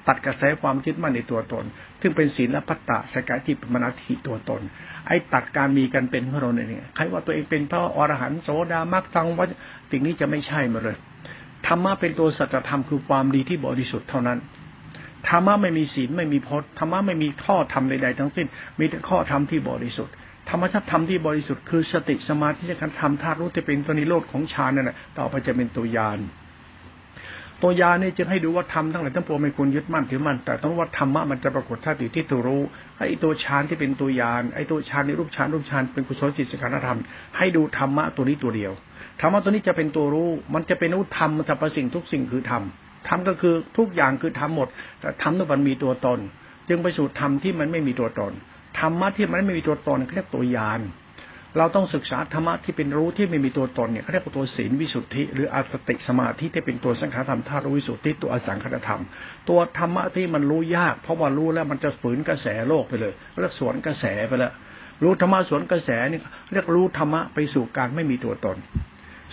ตัดกระแสความคิดมั่นในตัวตน ซึ่งเป็นศีลและพัตตะสกายที่ปมนาธิตัวตน ไอ้ตัดการมีกันเป็นของเราเนี่ยใครว่าตัวเองเป็นพระอรหันต์โสดามักตังว่าสิ่งนี้จะไม่ใช่มาเลย ธรรมะเป็นตัวสัจธรรมคือความดีที่บริสุทธิ์เท่านั้นธรรมะไม่มีศีลไม่มีพจน์ธรรมะไม่มีข้อธรรมใดๆทั้งสิ้น มีแต่ข้อธรรมที่บริสุทธิ์ธรรมชาติธรรมที่บริสุทธิ์คือสติสมาธิจะการทำธาตุรู้จะเป็นตัวนิโรธของฌานนั่นแหละต่อไปจะเป็นตัวยาน ตัวยานี่จึงให้ดูว่าธรรมทั้งหลายทั้งปวงไม่ควรยึดมั่นถือมั่นแต่ต้องว่าธรรมะมันจะปรากฏธาตุที่ตัวรู้ไอ้ตัวฌานที่เป็นตัวยานไอ้ตัวฌานในรูปฌานรูปฌานเป็นกุศลจิตสังขารธรรม ให้ดูธรรมะตัวนี้ตัวเดียวธรรมะตัวนี้จะเป็นตัวรู้ มันจะเป็นอุธรรมสรรพสิ่งทุกสิ่งคือธรรมธรรมก็คือทุกอย่างคือธรรมหมด แต่ธรรมนั้นมันมีตัวตน จึงไปสู่ธรรมที่มันไม่มีตัวตนธรรมะที่มันไม่มีตัวตนเรียกตัวยาน เราต้องศึกษาธรรมะที่เป็นรู้ที่ไม่มีตัวตนเนี่ยเขาเรียกว่าตัวศีลวิสุทธิ หรืออาสติสมาธิที่เป็นตัวสังขารธรรมธาตุวิสุทธิตัวอสังขารธรรม ตัวธรรมะที่มันรู้ยาก เพราะว่ารู้แล้วมันจะฝืนกระแสโลกไปเลยเรียกสวนกระแสไปแล้วรู้ธรรมะสวนกระแสนี่เรียกรู้ธรรมะไปสู่การไม่มีตัวตน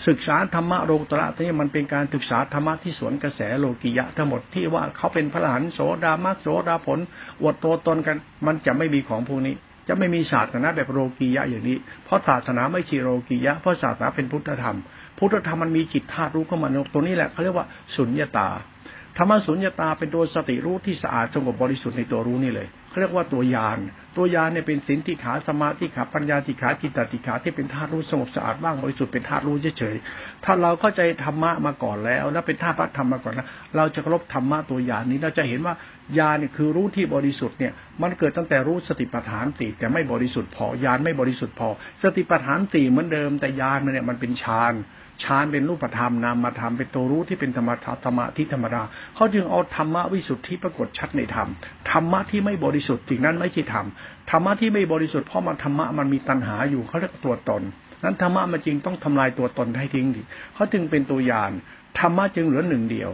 ศึกษาธรรมะโลกุตระที่มันเป็นการศึกษาธรรมะที่สวนกระแสโลกิยะทั้งหมดที่ว่าเขาเป็นพระหลานโสดามักโสดาผลอวดตัวตนกัน มันจะไม่มีของพวกนี้ จะไม่มีศาสนาแบบโลกียะอย่างนี้ เพราะศาสนาไม่ใช่โลกียะ เพราะศาสนาเป็นพุทธธรรม พุทธธรรมมันมีจิตธาตุรู้เข้ามาตัวนี้แหละเขาเรียกว่าสุญญตาธรรมสุญญตาเป็นตัวสติรู้ที่สะอาดสงบบริสุทธิ์ในตัวรู้นี่เลย เขาเรียกว่าตัวยาน ตัวยานเนี่ยเป็นสินติขาสมาธิขาปัญญาติขาจิตติขาที่เป็นธาตุรู้สงบสะอาดบ้างบริสุทธิ์เป็นธาตุรู้เฉยๆถ้าเราเข้าใจธรรมะมาก่อนแล้ว แล้วเป็นธาตุพระธรรมมาก่อนแล้วเราจะเคารพธรรมะตัวยานนี้เราจะเห็นว่าญาณเนี่ยคือรู้ที่บริสุทธิ์เนี่ยมันเกิดตั้งแต่รู้สติปัฏฐานสี่แต่ไม่บริสุทธิ์พอญาณไม่บริสุทธิ์พอ สติปัฏฐานสี่เหมือนเดิมแต่ญาณมันเนี่ยมันเป็นฌานฌานเป็นรูปธรรมนามธรรมเป็นตัวรู้ที่เป็นธรรมธรรมะที่ธรรมดาเขาจึงเอาธรรมะวิสุทธิปรากฏชัดในธรรมธรรมะที่ไม่บริสุทธิ์สิ่งนั้นไม่ใช่ธรรมธรรมะที่ไม่บริสุทธิ์เพราะมันธรรมะมันมีตัณหาอยู่เขาเรียกตัวตน นั้นธรรมะมันจริงต้องทำลายตัวตนให้ทิ้งดิเขาจึงเป็นตัวอย่างธรรมะจึงเหลือหนึ่งเดียว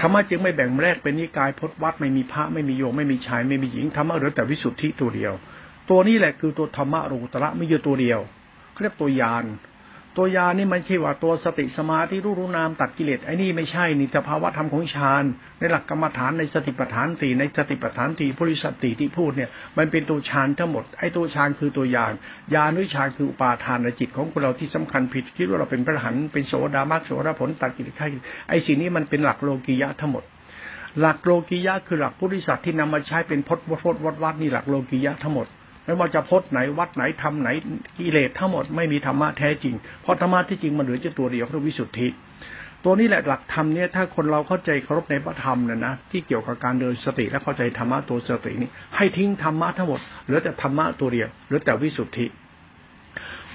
ธรรมะจึงไม่แบ่งแยกเป็นนิกายพจนวัดไม่มีพระไม่มีโยมไม่มีชายไม่มีหญิงธรรมะเหลือแต่วิสุทธิตัวเดียว ตัวนี้แหละคือตัวธรรมะรูตระไม่อยู่ตัวเดียวเขาเรียกตัวยาน ตัวยานี่มันใช่ว่าตัวสติสมาธิรู้รู้นามตัดกิเลสไอ้นี่ไม่ใช่นี่สภาวะธรรมของฌานในหลักกรรมฐานในสติปัฏฐานตีในสติปัฏฐานตีบริสติที่พูดเนี่ย มันเป็นตัวฌานทั้งหมดไอ้ตัวฌานคือตัวยานยานวิชาคืออุปาทานในจิตของเราที่สำคัญผิดคิดว่าเราเป็นพระหันเป็นโสดามักโสดาผลตัดกิเลสไอ้สิ่งนี้มันเป็นหลักโลกียะทั้งหมดหลักโลกียะคือหลักพุทธิสัตว์ที่นำมาใช้เป็นพจน์พจน์วัดวัดนี่หลักโลกียะทั้งหมด ไม่ว่าจะพจน์ไหนวัดไหนทำไหนกิเลสทั้งหมดไม่มีธรรมะแท้จริง เพราะธรรมะที่จริงมันเหลือจะตัวเดียวคือวิสุทธิ ตัวนี้แหละหลักธรรมเนี่ยถ้าคนเราเข้าใจเคารพในพระธรรมเนี่ยนะที่เกี่ยวกับการเดินสติและเข้าใจธรรมะตัวสตินี้ ให้ทิ้งธรรมะทั้งหมดเหลือแต่ธรรมะตัวเดียวเหลือแต่วิสุทธิ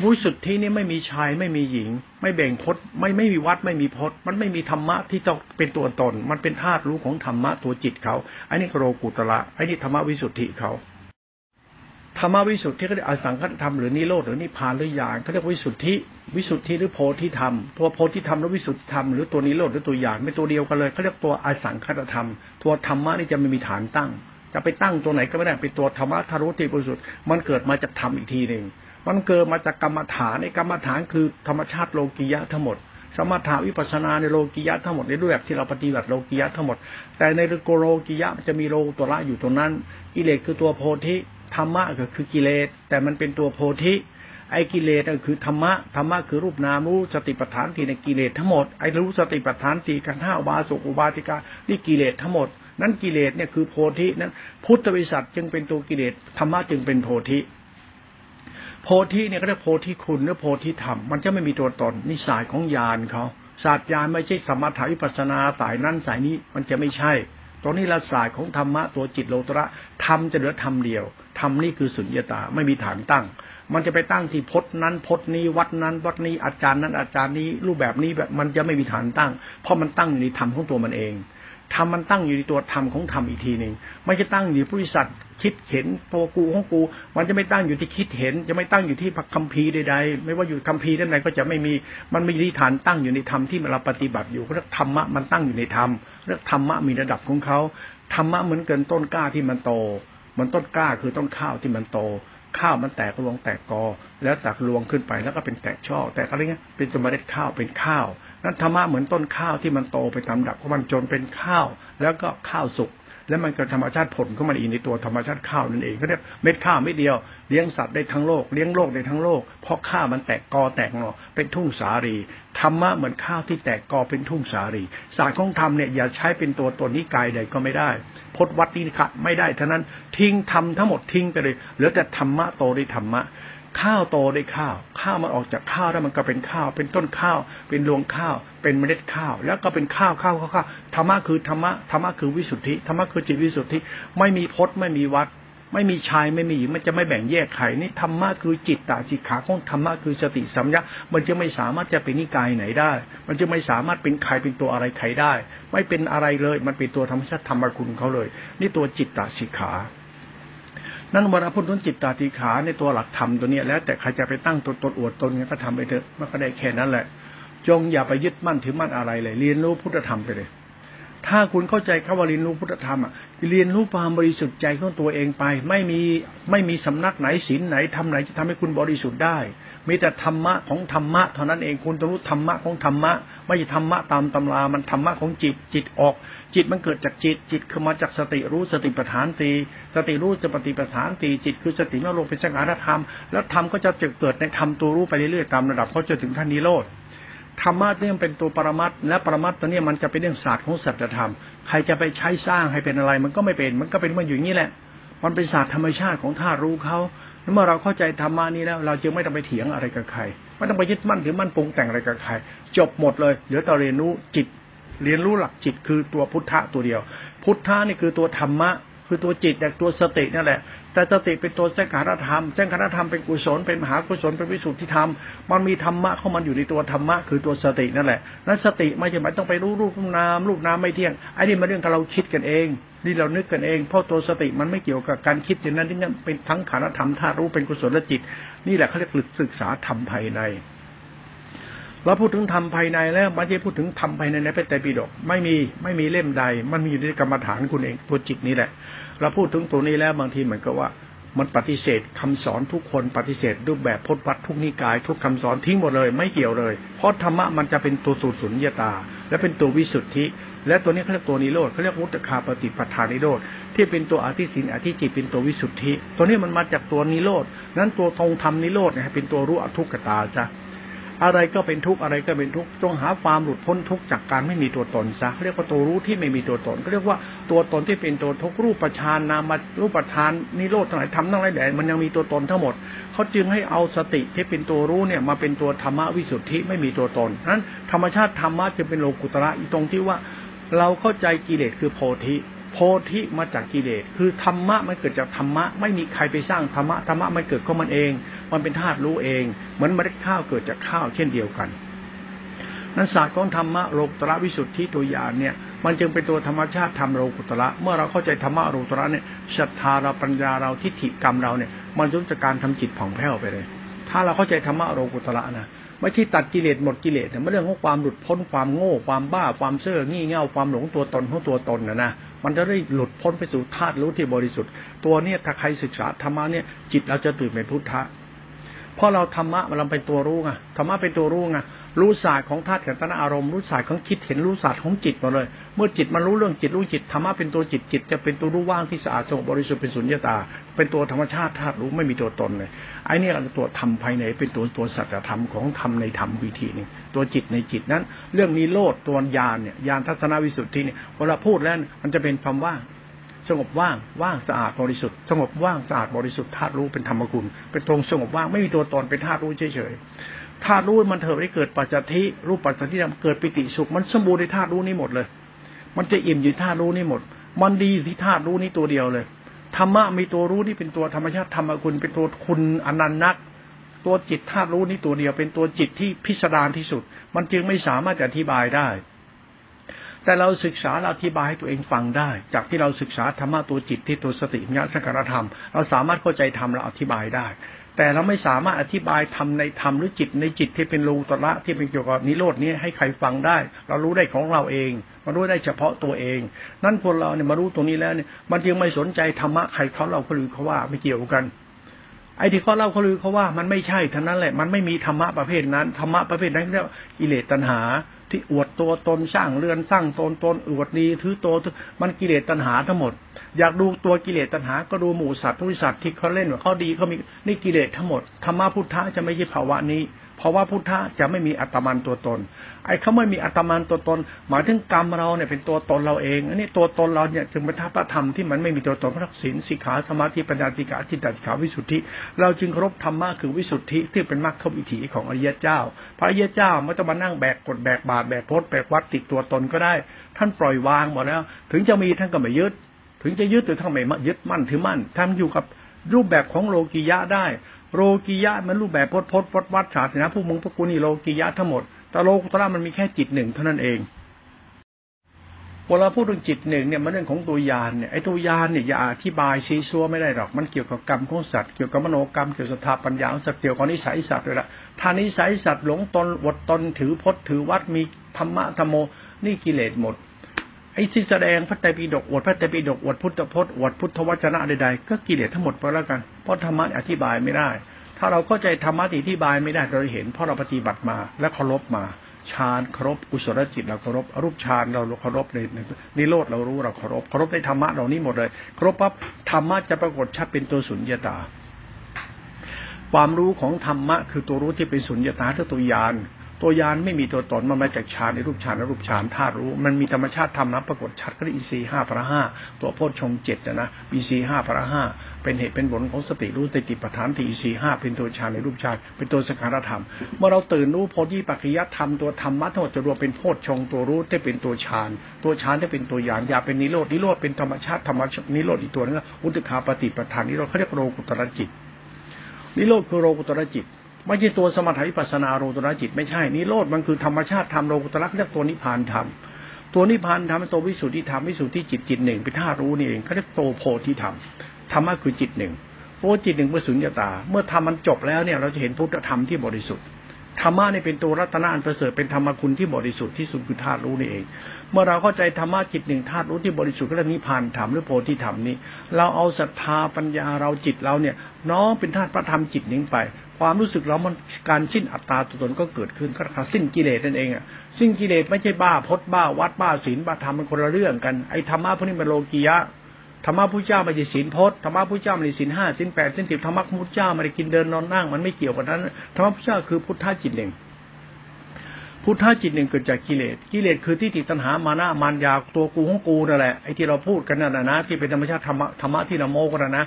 วิสุทธินี่ไม่มีชายไม่มีหญิง ไม่แบ่งพจน์ไม่ไม่มีวัดไม่มีพจน์มันไม่มีธรรมะที่ต้องเป็นตัวตน มันเป็นธาตุรู้ของธรรมะตัวจิตเขาไอันนี้โรกุตระไอันนี้ธรรมะวิสุทธิเขา ธรรมวิสุทธิเขาเรียกอสังคตธรรมหรือนิโรธหรือนิพพานหรือญาณเขาเรียกวิสุทธิ วิสุทธิหรือโพธิธรรม ตัวโพธิธรรมหรือวิสุทธิธรรมหรือตัวนิโรธหรือตัวญาณไม่ตัวเดียวกันเลยเขาเรียกตัวอสังคตธรรม ตัวธรรมะนี่จะไม่มีฐานตั้ง จะไปตั้งตัวไหนก็ไม่ได้เป็นตัวธรรมะทารุที่บริสุทธิ์มันเกิดมาจากธรรมอีกทีหนึ่งมันเกิดมาจากกรรมฐานในกรรมฐานคือธรรมชาติโลกียะทั้งหมดสมถาวิปัสนาในโลกียะทั้งหมดในรูปแบบที่เราปฏิบัติโลกียะทั้งหมด แต่ในโกโลกียะจะมีโลตัวละอยู่ตรงนั้นกิเลสคือตัวโพธิ ธรรมะก็คือกิเลส แต่มันเป็นตัวโพธิไอ้กิเลสก็คือธรรมะธรรมะคือรูปนามรู้สติปัฏฐานตีในกิเลสทั้งหมดไอ้รู้สติปัฏฐานตีกันห้าบาสุอุบาติกานี่กิเลสทั้งหมด นั้นกิเลสเนี่ยคือโพธินั้น พุทธวิสัชจึงเป็นตัวกิเลสธรรมะจึงเป็นโพธิโพธิเนี่ยก็เรียกโพธิคุณหรือโพธิธรรม มันจะไม่มีตัวตนนิสัยของญาณเขาศาสตร์ญาณไม่ใช่สมถาวิปัสนาสายนั้นสายนี้มันจะไม่ใช่ ตรงนี้ละศาสตร์ของธรรมะตัวจิตโลตระธรรมจะเหลือธรรมเดียวธรรมนี่คือสุญญตาไม่มีฐานตั้ง มันจะไปตั้งที่พจนั้นพจนี้วัดนั้น วัดนี้อาจารย์นั้นอาจารย์นี้รูปแบบนี้แบบมันจะไม่มีฐานตั้ง เพราะมันตั้งในธรรมของตัวมันเอง ธรรมมันตั้งอยู่ในตัวธรรมของธรรมอีกทีหนึ่งไม่จะตั้งอยู่ผู้สัตว์คิดเห็นตัวกูของกู มันจะไม่ตั้งอยู่ที่คิดเห็น จะไม่ตั้งอยู่ที่คัมภีร์ใดๆไม่ว่าอยู่คัมภีร์ใดๆก็จะไม่มีมันมีที่ฐานตั้งอยู่ในธรรมที่เราปฏิบัติอยู่เรียกธรรมะมันตั้งอยู่ในธรรมเรียกธรรมะมีระดับของเขาธรรมะเหมือนเกินต้นกล้าที่มันโต มันต้นกล้าคือต้นข้าวที่มันโต ข้าวมันแตกรวงแตกกอ แล้วจากรวงขึ้นไปแล้วก็เป็นแตกช่อแตกอะไรเงี้ยเป็นเมล็ดข้าวเป็นข้าว นั้นธรรมะเหมือนต้นข้าวที่มันโตไปตามดับของมันจนเป็นข้าว แล้วก็ข้าวสุกแล้วมันก็ธรรมชาติผลของมันอีกในตัวธรรมชาติข้าวนั่นเองเขาเรียกเม็ดข้าวไม่เดียวเลี้ยงสัตว์ได้ทั้งโลกเลี้ยงโลกได้ทั้งโลกเพราะข้าวมันแตกกอแตกหนอเป็นทุ่งสาลีธรรมะเหมือนข้าวที่แตกกอเป็นทุ่งสาลีศาสตร์ของธรรมเนี่ยอย่าใช้เป็นตัวตนนิกายใดก็ไม่ได้พจนวัดนี้ค่ะไม่ได้เท่านั้นทิ้งทำทั้งหมดทิ้งไปเลยเหลือแต่ธรรมะโตได้ธรรมะ ข้าวโตได้ข้าว ข้าวมันออกจากข้าวแล้วมันก็เป็นข้าว เป็นต้นข้าว เป็นรวงข้าว เป็นเมล็ดข้าว แล้วก็เป็นข้าวข้าวข้าวธรรมะคือธรรมะธรรมะคือวิสุทธิธรรมะคือจิตวิสุทธิ ไม่มีพจน์ไม่มีวัด ไม่มีชายไม่มีหญิงมันจะไม่แบ่งแยกใครนี่ธรรมะคือจิตตาจิตขาของธรรมะคือสติสัมยามันจะไม่สามารถจะเป็นนิกายไหนได้ มันจะไม่สามารถเป็นใครเป็นตัวอะไรใครได้ ไม่เป็นอะไรเลย มันเป็นตัวธรรมชาติธรรมคุณเขาเลย นี่ตัวจิตตาสิขา นั่นเวลาพูดถึงจิตตาติขาในตัวหลักธรรมตัวนี้แล้วแต่ใครจะไปตั้งตัวตนอวดตนก็ทำไปเถอะมันก็ได้แค่นั้นแหละ จงอย่าไปยึดมั่นถือมั่นอะไรเลย เรียนรู้พุทธธรรมไปเลย ถ้าคุณเข้าใจคำว่าเรียนรู้พุทธธรรมอะเรียนรู้ความบริสุทธิ์ใจของตัวเองไป ไม่มีไม่มีสำนักไหนศีลไหนทำไหนจะทำให้คุณบริสุทธิ์ได้มีแต่ธรรมะของธรรมะเท่านั้นเองคุณต้องรู้ธรรมะของธรรมะ ไม่ใช่ธรรมะตามตำรา มันธรรมะของจิตจิตออก จิตมันเกิดจากจิต จิตคือมาจากสติรู้สติปัฏฐานตีสติรู้จะปฏิปัฏฐานตีจิตคือสติไม่ลงเป็นสังขารธรรม แล้วธรรมก็จะเกิดในธรรมตัวรู้ไปเรื่อยๆตามระดับเขาจะถึงขั้นนิโรธธรรมะเนี่ยเป็นตัวปรมัตและปรมัตตัวนี้มันจะเป็นเรื่องศาสตร์ของสัจธรรม ใครจะไปใช้สร้างให้เป็นอะไร มันก็ไม่เป็น มันก็เป็นมันอยู่อย่างนี้แหละ มันเป็นศาสตร์ธรรมชาติของธาตุรู้เขาเมื่อเราเข้าใจธรรมานี้แล้ว เราจึงไม่ต้องไปเถียงอะไรกับใคร ไม่ต้องไปยึดมั่นถือมั่นปรุงแต่งอะไรกับใคร จบหมดเลย เหลือแต่เรียนรู้จิต เรียนรู้หลักจิตคือตัวพุทธะตัวเดียว พุทธะนี่คือตัวธรรมะ คือตัวจิตแต่ตัวสตินั่นแหละ แต่สติเป็นตัวเจ้งขารธรรมเจ้งขารธรรมเป็นกุศลเป็นมหากุศลเป็นวิสุทธิธรรม มันมีธรรมะเข้ามันอยู่ในตัวธรรมะคือตัวสตินั่นแหละนั้นสติไม่ใช่หมายต้องไปรู้รูปนามรูปนามไม่เที่ยงไอ้นี่มันเรื่องเราคิดกันเองนี่เรานึกกันเองเพราะตัวสติมันไม่เกี่ยวกับการคิดอย่างนั้นที่นั่นเป็นทั้งขารธรรมธาตุรู้เป็นกุศลและจิต นี่แหละเขาเรียกศึกษาธรรมภายใน เราพูดถึงธรรมภายในแล้วไม่ใช่พูดถึงธรรมภายในในพระไตรปิฎกไม่มีไม่มีเล่มใด มันมีอยู่ในกรรมฐานคุณเองตัวจิตนี่แหละ เราพูดถึงตัวนี้แล้วบางทีเหมือนกับว่ามันปฏิเสธคำสอนทุกคนปฏิเสธรูปแบบพจนวัดทุกนิกาย ทุกคำสอนทิ้งหมดเลย ไม่เกี่ยวเลย เพราะธรรมะมันจะเป็นตัวสูตรสุญญตา และเป็นตัววิสุทธิ และตัวนี้เขาเรียกตัวนิโรธเขาเรียกวุตคาปฏิปทานิโรธที่เป็นตัวอธิสินอธิจิตเป็นตัววิสุทธิ ตัวนี้มันมาจากตัวนิโรธนั้นตัวทงธรรมนิโรธเนี่ยเป็นตัวรู้อทุกขตาจ้ะ อะไรก็เป็นทุกข์อะไรก็เป็นทุกข์จงหาความหลุดพ้นทุกข์จากการไม่มีตัวตนซะเรียกว่าตัวรู้ที่ไม่มีตัวตนก็เรียกว่าตัวตนที่เป็นตัวทุกข์รูปประชานนามารูปประชานนิโรธทั้งหลายทำทั้งหลายแหล่มันยังมีตัวตนทั้งหมดเขาจึงให้เอาสติที่เป็นตัวรู้เนี่ยมาเป็นตัวธรรมวิสุทธิไม่มีตัวตนนั้นธรรมชาติธรรมะจึงเป็นโลกุตระอีตรงที่ว่าเราเข้าใจกิเลสคือโพธิโพธิมาจากกิเลส คือธรรมะมันเกิดจากธรรมะ ไม่มีใครไปสร้างธรรมะ ธรรมะมันเกิดของมันเอง มันเป็นธาตุรู้เอง เหมือนเมล็ดข้าวเกิดจากข้าวเช่นเดียวกันนั้นศาสตร์ของธรรมะโลกุตระวิสุทธิตัวอย่านเนี่ย มันจึงเป็นตัวธรรมชาติธรรมโลกุตระเมื่อเราเข้าใจธรรมะโลกุตระเนี่ยศรัทธาเราปัญญาเราทิฏฐิกรรมเราเนี่ย มันยุติการทำจิตผ่องแผ้วไปเลย ถ้าเราเข้าใจธรรมะโลกุตระนะไม่ที่ตัดกิเลสหมดกิเลสเนี่ยมันเรื่องของความหลุดพ้นความโง่ความบ้าความเสื่องี่เง่าความหลงตัวตนของตัวตนนะนะมันจะได้หลุดพ้นไปสู่ธาตุรู้ที่บริสุทธิ์ ตัวเนี้ยถ้าใครศึกษาธรรมะเนี่ยจิตเราจะตื่นเป็นพุทธะ เพราะเราธรรมะมันเราเป็นตัวรู้ไงธรรมะเป็นตัวรู้ไงรู้ศาสตร์ของธาตุขันธ์อารมณ์รู้ศาสตร์ของคิดเห็นรู้ศาสตร์ของจิตหมดเลย เมื่อจิตมันรู้เรื่องจิตรู้จิตธรรมะเป็นตัวจิตจิต จะเป็นตัวรู้ว่างที่สะอาดสงบบริสุทธิ์เป็นสุญญตา เป็นตัวธรรมชาติธาตุรู้ไม่มีตัวตนเลยไอ้นี่เราตัวธรรมภายในเป็นตัวตัวสัจธรรมของธรรมในธรรมวิธีนึงตัวจิตในจิตนั้น เรื่องนี้โลดตัวยานเนี่ยยานทัศนวิสุทธิเนี่ยเวลาพูดแล้วมันจะเป็นความว่าง สงบว่างว่างสะอาดบริสุทธิ์สงบว่างสะอาดบริสุทธิ์ธาตุรู้เป็นธรรมกุลเป็นตรงสงบว่างไม่มีตัวตนเป็นธาตุรู้เฉยๆธาตุรู้มันเถิดได้เกิดปัจจัติรูปปัจจัติเกิดปิติสุข มันสมบูรณ์ในธาตุรู้นี้หมดเลย มันจะอิ่มอยู่ธาตุรู้นี้หมด มันดีที่ธาตุรู้นี้ตัวเดียวเลยธรรมะมีตัวรู้ที่เป็นตัวธรรมชาติธรรมกุลเป็นตัวคุณอนันต์นักตัวจิตธาตุรู้นี้ตัวเดียวเป็นตัวจิตที่พิสดารที่สุด มันจึงไม่สามารถจะอธิบายได้ แต่เราศึกษาเราอธิบายให้ตัวเองฟังได้ จากที่เราศึกษาธรรมะตัวจิตที่ตัวสติญาสังการธรรม เราสามารถเข้าใจธรรมเราอธิบายได้ แต่เราไม่สามารถอธิบายธรรมในธรรมหรือจิตในจิตที่เป็นโลตระที่เป็นเกี่ยวกับนิโรดนี้ให้ใครฟังได้ เรารู้ได้ของเราเองมารู้ได้เฉพาะตัวเอง นั่นคนเราเนี่ยมารู้ตรงนี้แล้วเนี่ยมันจึงไม่สนใจธรรมะใครเขาเราเขาลือเขาว่าไม่เกี่ยวกันไอ้ที่เขาเล่าเขาลือเขาว่ามันไม่ใช่ท่านั้นแหละมันไม่มีธรรมะประเภทนั้นธรรมะประเภทนั้นเรียกกิเลตัณหา ที่อวดตัวตนสร้างเรือนสร้างตนตนอวดดีถือโตมันกิเลสตัณหาทั้งหมด อยากดูตัวกิเลสตัณหา ก็ดูหมู่สัตว์ทุกสัตว์ที่เขาเล่นว่าเขาดีเขามีนี่กิเลสทั้งหมดธรรมะพุทธะจะไม่ใช่ภาวะนี้ เพราะว่าพุทธะจะไม่มีอัตมันตัวตน ไอ้เขาไม่มีอัตมันตัวตน หมายถึงกรรมเราเนี่ยเป็นตัวตนเราเองอันนี้ตัวตนเราเนี่ยจึงเป็นทัพธรรมที่มันไม่มีตัวตนพระศีลสิกขาสมาธิปัญญาติกาจิตติขาวิสุทธิ เราจึงเคารพธรรมะคือวิสุทธิที่เป็นมรรควิถีของอริยเจ้า พระอริยเจ้าไม่ต้องมานั่งแบกกดแบกบาดแบกพดแบกวัดติดตัวตนก็ได้ ท่านปล่อยวางหมดแล้ว ถึงจะมีท่านก็ไม่ยึด ถึงจะยึดหรือท่านไม่ยึดมั่นถือมั่นท่านอยู่กับรูปแบบของโลกียะได้ โลกียะมันรูปแบบพจน์พจน์วัดวัดศาสนาผู้มึงพวกกูนี่โลกียะทั้งหมด แต่โลกุตระมันมีแค่จิตหนึ่งเท่านั้นเองเวลาพูดถึงจิตหนึ่งเนี่ยมันเรื่องของตัวยานเนี่ยไอ้ตัวยานเนี่ยอย่าอธิบายซีซัวไม่ได้หรอกมันเกี่ยวกับกรรมของสัตว์เกี่ยวกับมโนกรรมเกี่ยวกับสถาปัญญาสัตว์เกี่ยวกับนิสัยสัตว์เลยละทานิสัยสัตว์หลงตนวดตนถือพจน์ถือวัดมีธรรมะธรรมโมนี่กิเลสหมด ไอ้ที่แสดงพระไตรปิฎกอวดพระไตรปิฎกอวดพุทธพจน์อวดพุทธวจนะใดๆก็กิเลสทั้งหมดไปแล้วกัน เพราะธรรมะอธิบายไม่ได้ ถ้าเราเข้าใจธรรมะอธิบายไม่ได้เราเห็น เพราะเราปฏิบัติมาและเคารพมาฌานเคารพกุศลจิตเราเคารพรูปฌานเราเคารพในนิโรธเรารู้เราเคารพเคารพในธรรมะเหล่านี้หมดเลยเคารพปั๊บธรรมะจะปรากฏชัดเป็นตัวสุญญตา ความรู้ของธรรมะคือตัวรู้ที่เป็นสุญญตาที่ตัวยาน ตัวยานไม่มีตัวตนมันมาจากฌานในรูปฌานในรูปฌานธาตุรู้ มันมีธรรมชาติธรรมนะปรากฏชัดก็อินทรีห้าพระห้าตัวโพชฌงเจ็ดนะอินทรีห้าพระห้าเป็นเหตุเป็นผลของสติรู้สติปัฏฐานที่อินทรีห้าเป็นตัวฌานในรูปฌานเป็นตัวสังขารธรรม เมื่อเราตื่นรู้โพธิปัจจยธรรมตัวธรรมะทั้งหมดจะรวมเป็นโพชฌงตัวรู้ที่เป็นตัวฌานตัวฌานที่เป็นตัวญาณยาเป็นนิโรดนิโรธเป็นธรรมชาติธรรมนิโรธอีกตัวนึงอุตคาปฏิปทานนิโรธเขาเรียกโลกุตรจิตนิโรธคือโลกุตรจิต ไม่ใช่ตัวสมถะวิปัสนาโลกุตระจิตไม่ใช่นิโรธมันคือธรรมชาติธรรมโลกุตระเรียกตัวนิพพานธรรมตัวนิพพานธรรมเป็นตัววิสุทธิธรรมวิสุทธิจิตจิตหนึ่งเป็นธาตุรู้นี่เองเขาเรียกโตโพธิธรรมธรรมะคือจิตหนึ่งโพจิตหนึ่งเป็นสุญญตา เมื่อธรรมมันจบแล้วเนี่ยเราจะเห็นพุทธธรรมที่บริสุทธิ์ธรรมะนี่เป็นตัวรัตนะอันประเสริฐเป็นธรรมคุณที่บริสุทธิ์ที่สุดคือธาตุรู้นี่เอง เมื่อเราเข้าใจธรรมะจิตหนึ่งธาตุรู้ที่บริสุทธิ์ก็เรียกนิพพานธรรมหรือโพธิธรรมนี้ เราเอาศรัทธาปัญญาเราจิตเราเนี่ยน้องเป็นธาตุพระธรรมจิตนิ่งไป ความรู้สึกเรามันการสิ้นอัตตาตัวตนก็เกิดขึ้นก็คือสิ้นกิเลสนั่นเองอะสิ้นกิเลสไม่ใช่บ้าพดบ้าวัดบ้าศีลบ้าธรรมมันคนละเรื่องกันไอ้ธรรมะพวกนี้มันโลกียะธรรมะพุทธเจ้าไม่ใช่ศีลพจน์ธรรมะพุทธเจ้าไม่ใช่ศีลห้าศีลแปดศีลสิบธรรมะพุทธเจ้าไม่ได้กินเดินนอนนั่ง มันไม่เกี่ยวกับนั้นธรรมะพุทธเจ้าคือพุทธะจิตหนึ่งพุทธะจิตหนึ่งเกิดจากกิเลสกิเลสคือที่ติดตัณหามานะมารยาตัวกูของกูนั่นแหละไอ้ที่เราพูดกันนั่นนะที่เป็นธรรมชาติธรรมะธรรมะที่เราโมกันนะ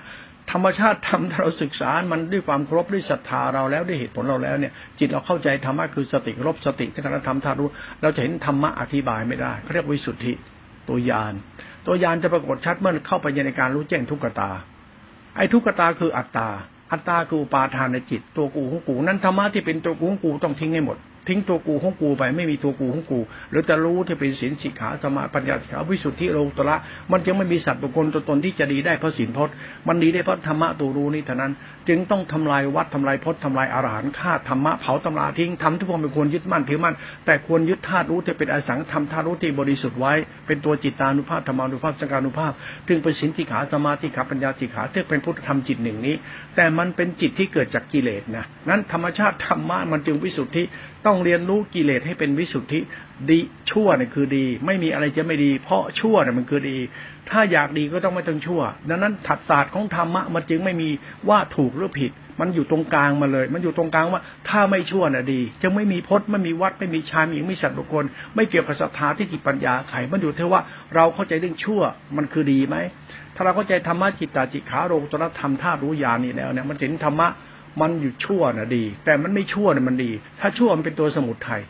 ธรรมชาติธรรมถ้าเราศึกษา มันด้วยความครบด้วยศรัทธาเราแล้วด้วยเหตุผลเราแล้วเนี่ย จิตเราเข้าใจธรรมะคือสติรบสติที่ธรรมธรรมธาตุรู้เราจะเห็นธรรมะอธิบายไม่ได้เขาเรียกวิสุทธิตัวยาน ตัวยานจะปรากฏชัดเมื่อเข้าไปในการรู้แจ้งทุกขตา ไอ้ทุกขตาคืออัตตาอัตตาคืออุปาทานในจิต ตัวกูของกูนั้นธรรมะที่เป็นตัวกูของกูต้องทิ้งให้หมด ทิ้งตัวกูของกูไปไม่มีตัวกูของกูหรือจะรู้ที่เป็นศีลสิกขาสมาปัญญาสิกขาวิสุทธิโลตระมันจึงไม่มีสัตว์บุคคลตัวตนที่จะดีได้เพราะศีลพจน์มันดีได้เพราะธรรมะตัวรู้นี้เท่านั้น จึงต้องทำลายวัดทำลายพจน์ทำลายอารหันต์ฆ่าธรรมะเผาตำราทิ้งทำทุกคนเป็นควรยึดมั่นถือมั่นแต่ควรยึดธาตุรู้ที่เป็นอสังธรรมธาตุรู้ที่บริสุทธิ์ไว้ เป็นตัวจิตานุภาพธรรมานุภาพสังการนุภาพถึงเป็นศีลสิขาสมาธิขาปัญญาสิขาเที่เป็นพุทธธรรมจิตหนึ่งนี้ แต่มันเป็นจิตที่เกิดจากกิเลสนะนั้นธรรมชาติธรรมะมันจึงวิสุทธิต้องเรียนรู้กิเลสให้เป็นวิสุทธิ ดีชั่วเนี่ยคือดี ไม่มีอะไรจะไม่ดี เพราะชั่วเนี่ยมันคือดี ถ้าอยากดีก็ต้องไม่ต้องชั่ว ดังนั้นถัดศาสตร์ของธรรมะมันจึงไม่มีว่าถูกหรือผิด มันอยู่ตรงกลางมาเลย มันอยู่ตรงกลางว่า ถ้าไม่ชั่วน่ะดีจะไม่มีพจน์ไม่มีวัดไม่มีชายมีไม่สัตว์บุคคล ไม่เกี่ยวกับศรัทธาที่จิตปัญญาไขมันอยู่ที่ว่าเราเข้าใจเรื่องชั่วมันคือดีไหมถ้าเราเข้าใจธรรมะจิตตาจิตขาโรตรธรรมธาตุรู้ญาณนี่แล้วเนี่ยมันเห็นธรรมะมันอยู่ชั่วน่ะดี แต่มันไม่ชั่วน่ะมันดี ถ้าชั่วมันเป็นตัวสมุทัย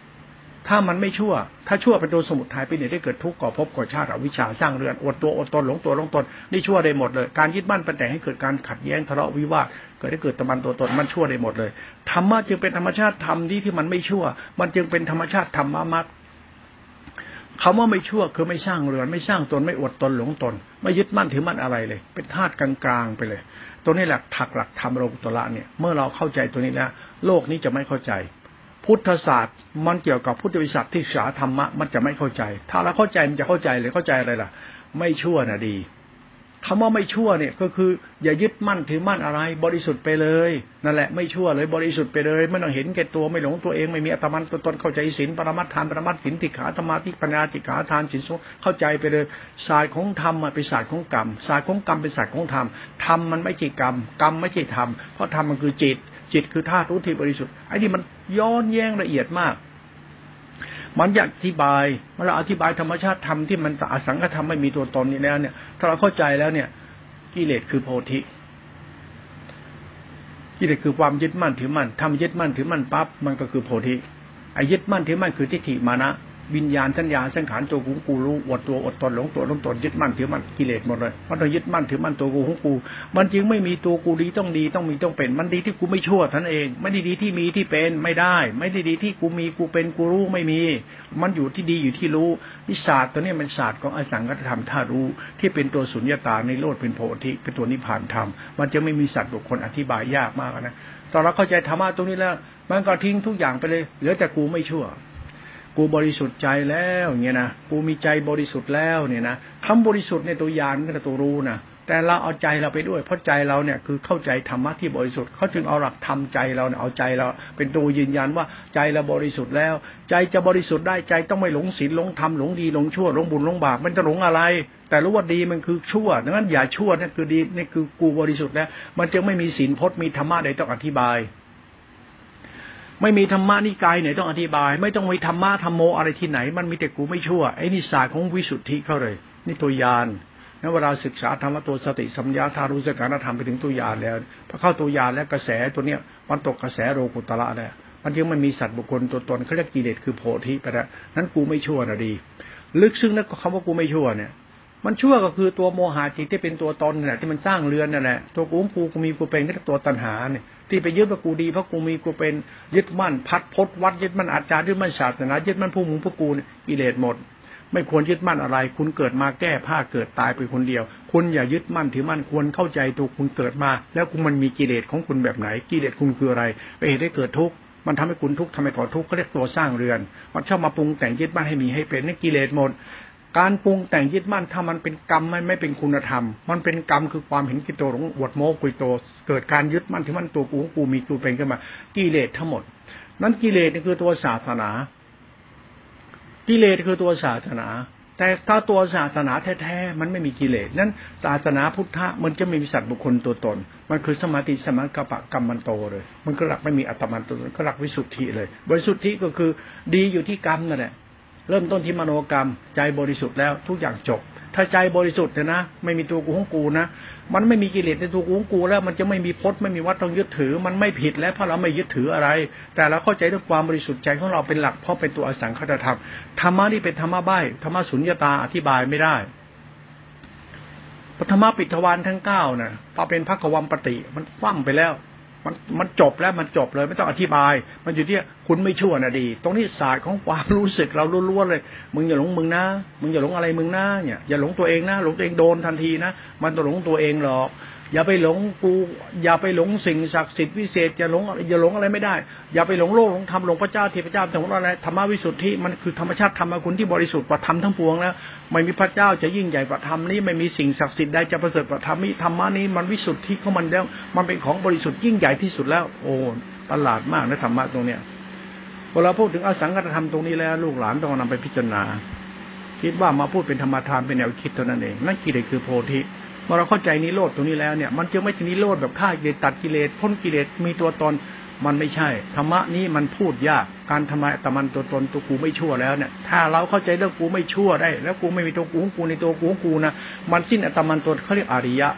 ถ้ามันไม่ชั่ว ถ้าชั่วเป็นตัวสมุทัยเป็นเหตุให้เกิดทุกข์ก่อภพก่อชาติอวิชชาสร้างเรือนอดตัวอดตนหลงตัวหลงตนนี่ชั่วได้หมดเลย การยึดมั่นเป็นแต่งให้เกิดการขัดแย้งทะเลาะวิวาทเกิดให้เกิดตะมันตัวตนมันชั่วได้หมดเลยธรรมะจึงเป็นธรรมชาติธรรมที่ที่มันไม่ชั่ว มันจึงเป็นธรรมชาติธรรมะมัดคำว่าไม่ชั่วคือไม่สร้างเรือนไม่สร้างตนไม่อดตนหลงตน ไม่ยึดมั่นถือมั่นอะไรเลย เป็นธาตุกลางๆไปเลย ตัวนี้แหละถักหลักธรรมโลกุตละเนี่ย เมื่อเราเข้าใจตัวนี้แล้วโลกนี้จะไม่เข้าใจ พุทธศาสตร์มันเกี่ยวกับพุทธวิสัชที่ศึกษาธรรมะมันจะไม่เข้าใจ ถ้าเราเข้าใจมันจะเข้าใจเลยเข้าใจอะไรล่ะ ไม่ชั่วนะดีคำว่าไม่ชั่วเนี่ยก็คือ อย่ายึดมั่นถือมั่นอะไร บริสุทธิ์ไปเลยนั่นแหละไม่ชั่วเลยบริสุทธิ์ไปเลยไม่ต้องเห็นแก่ตัวไม่หลงตัวเองไม่มีอัตมันตัวตนเข้าใจศีลปรมัตถานปรมัตถินติขาธรรมาทิปัญญาติขาทานศีลเข้าใจไปเลยศาสตร์ของธรรมเป็นศาสตร์ของกรรมศาสตร์ของกรรมเป็นศาสตร์ของธรรมธรรมมันไม่ใช่กรรมกรรมไม่ใช่ธรรมเพราะธรรมมันคือจิต จิตคือธาตุรู้ที่บริสุทธิ์ไอ้นี่มันย้อนแย้งละเอียดมากมันอยากอธิบายเมื่อเราอธิบายธรรมชาติธรรมที่มันอสังขธรรมไม่มีตัวตนนี่แล้วเนี่ย ถ้าเราเข้าใจแล้วเนี่ย กิเลสคือโพธิกิเลสคือความยึดมั่นถือมั่นทำยึดมั่นถือมั่นปั๊บมันก็คือโพธิไอ้ยึดมั่นถือมั่นคือทิฏฐิมานะ วิญญาณทัญญาสังขารตัวกูกูรู้อดตัวอดตนหลงตัวหลงตนยึดมั่นถือมั่นกิเลสหมดเลยมันต้องยึดมั่นถือมั่นตัวกูของกู มันจึงไม่มีตัวกูดีต้องดีต้องมีต้องเป็น มันดีที่กูไม่ชั่วท่านเอง ไม่ได้ดีที่มีที่เป็นไม่ได้ ไม่ได้ดีที่กูมีกูเป็นกูรู้ไม่มี มันอยู่ที่ดีอยู่ที่รู้วิศาสตร์ตัวนี้มันศาสตร์ของอสังกัตธรรมท่ารู้ที่เป็นตัวสุญญตาในโลดเป็นโพธิเป็นตัวนิพพานธรรม มันจะไม่มีสัตว์บุคคลอธิบายยากมากนะตอนเราเข้าใจธรรมะตรงนี้แล้ว มันก็ทิ้งทุกอย่างไปเลยเหลือแต่กูไม่ชั่ว กูบริสุทธิ์ใจแล้วเงี้ยนะกูมีใจบริสุทธิ์แล้วเนี่ยนะคำบริสุทธิ์ในตัวยานก็ตัวรู้นะแต่เราเอาใจเราไปด้วยเพราะใจเราเนี่ยคือเข้าใจธรรมะที่บริสุทธิ์เขาจึงเอาหลักทำใจเราเนี่ยเอาใจเรา เป็นตัวยืนยันว่าใจเราบริสุทธิ์แล้ว ใจจะบริสุทธิ์ได้ใจต้องไม่หลงศีลหลงธรรมหลงดีหลงชั่วหลงบุญหลงบาปมันจะหลงอะไร แต่รู้ว่าดีมันคือชั่วดังนั้นอย่าชั่วนั่นคือดีนี่คือกูบริสุทธิ์แล้วมันจึงไม่มีศีลพจน์มีธรรมะใดต้องอธิบาย ไม่มีธรรมะนิกายไหนต้องอธิบาย ไม่ต้องมีธรรมะธรรมโมอะไรที่ไหน มันมีแต่กูไม่ชั่วไอ้นี่ศาสตร์ของวิสุทธิเขาเลยนี่ตัวยานนั้นเวลาศึกษาธรรมะตัวสติสัมยาทารุสการธรรมไปถึงตัวยานแล้วพอเข้าตัวยานแล้วกระแสตัวเนี้ยมันตกกระแสโรกุตระแล้วมันยังไม่มีสัตว์บุคคลตัวตนเขาเรียกกิเลสคือโพธิไปแล้วนั้นกูไม่ชั่วนะดี ลึกซึ้งนะคำว่ากูไม่ชั่วเนี่ยมันชั่วก็คือตัวโมหะจิตที่เป็นตัวตนนี่แหละที่มันสร้างเรือนนั่นแหละตัวกูกูกูมีกูเป็นก็ตัวตัณหาเนี่ย ที่ไปยึดว่ากูดีเพราะกูมีกูเป็นยึดมั่นพัดพดวัดยึดมั่นอาจารย์ยึดมั่นศาสนายึดมั่นผู้มุงผู้กูนกิเลสหมด ไม่ควรยึดมั่นอะไร คุณเกิดมาแก้ผ้าเกิดตายไปคนเดียว คุณอย่ายึดมั่นถือมั่นควรเข้าใจตัวคุณเกิดมา แล้วคุณมันมีกิเลสของคุณแบบไหนกิเลสคุณคืออะไรไปเหตุให้เกิดทุกข์มันทำให้คุณทุกข์ทำให้ก่อทุกข์ก็เรียกตัวสร้างเรือน มันชอบมาปรุงแต่งยึดมั่นให้มีให้เป็นนี่กิเลสหมด การปรุงแต่งยึดมั่นถ้ามันเป็นกรรมไม่ไม่เป็นคุณธรรม มันเป็นกรรมคือความเห็นกิโตหลงอวดโมกุยโต เกิดการยึดมั่นที่มันตัวกูกูมีกูเป็นขึ้นมา กิเลสทั้งหมด นั้นกิเลสนี่คือตัวศาสนา กิเลสคือตัวศาสนา แต่ถ้าตัวศาสนาแท้ๆมันไม่มีกิเลสนั้นศาสนาพุทธะมันจะไม่มีสัตว์บุคคลตัวตน มันคือสมาธิสมากปะกรรมมันโตเลย มันก็หลักไม่มีอัตมันตัวตนก็หลักวิสุทธิเลยบริสุทธิก็คือดีอยู่ที่กรรมนั่นแหละ เริ่มต้นที่มโนกรรม ใจบริสุทธิ์แล้วทุกอย่างจบ ถ้าใจบริสุทธิ์เนี่ยนะไม่มีตัวกูของกูนะมันไม่มีกิเลสในตัวกูของกูแล้ว มันจะไม่มีพจน์ไม่มีวัดต้องยึดถือ มันไม่ผิดแล้วเพราะเราไม่ยึดถืออะไร แต่เราเข้าใจด้วยความบริสุทธิ์ใจของเราเป็นหลักเพราะเป็นตัวอสังขตธรรมธรรมะนี่เป็นธรรมะใบธรรมะสุญญตาอธิบายไม่ได้ปฐมปิทวานทั้งเก้าน่ะพอเป็นพระกวัมปติมันคว่ำไปแล้ว มันมันจบแล้วมันจบเลย ไม่ต้องอธิบาย มันอยู่ที่คุณไม่ชั่วนะดี ตรงนี้ศาสตร์ของความรู้สึกเราล้วนๆเลย มึงอย่าหลงมึงนะ มึงอย่าหลงอะไรมึงนะเนี่ยอย่าหลงตัวเองนะหลงตัวเองโดนทันทีนะ มันต้องหลงตัวเองหรอก อย่าไปหลงกูอย่าไปหลงสิ่งศักดิ์สิทธิ์วิเศษอย่าหลงอย่าหลงอะไรไม่ได้ อย่าไปหลงโลกหลงธรรมหลงพระเจ้าเทพเจ้าแต่ของอะไรธรรมวิสุทธิมันคือธรรมชาติธรรมคุณที่บริสุทธิ์กว่าธรรมทั้งปวงแล้วไม่มีพระเจ้าจะยิ่งใหญ่กว่าธรรมนี้ไม่มีสิ่งศักดิ์สิทธิ์ใดจะประเสริฐกว่าธรรมนี้ธรรมนี้มันวิสุทธิของมันแล้ว มันเป็นของบริสุทธิ์ยิ่งใหญ่ที่สุดแล้ว โอ้ตลาดมากนะธรรมะตรงเนี้ยพอเราพูดถึงอสังกัตธรรมตรงนี้แล้ว ลูกหลานต้องนำไปพิจารณา คิดว่ามาพูดเป็นธรรมทานเป็นแนวคิดเท่านั้นเองนั่นกิเลสคือโพธิ มื่อเราเข้าใจนิโรธตรงนี้แล้วเนี่ย มันจึงไม่ใช่นิโรธแบบฆ่ากิเลสตัดกิเลสพ้นกิเลสมีตัวตนมันไม่ใช่ธรรมะนี้มันพูดยากการทำไมแต่มันตัวตนตัวกูไม่ชั่วแล้วเนี่ยถ้าเราเข้าใจเรื่องกูไม่ชั่วได้ แล้วกูไม่มีตัวกูของกูในตัวกูของกูนะมันสิ้นอัตมันตัวเขาเรียกอริยะ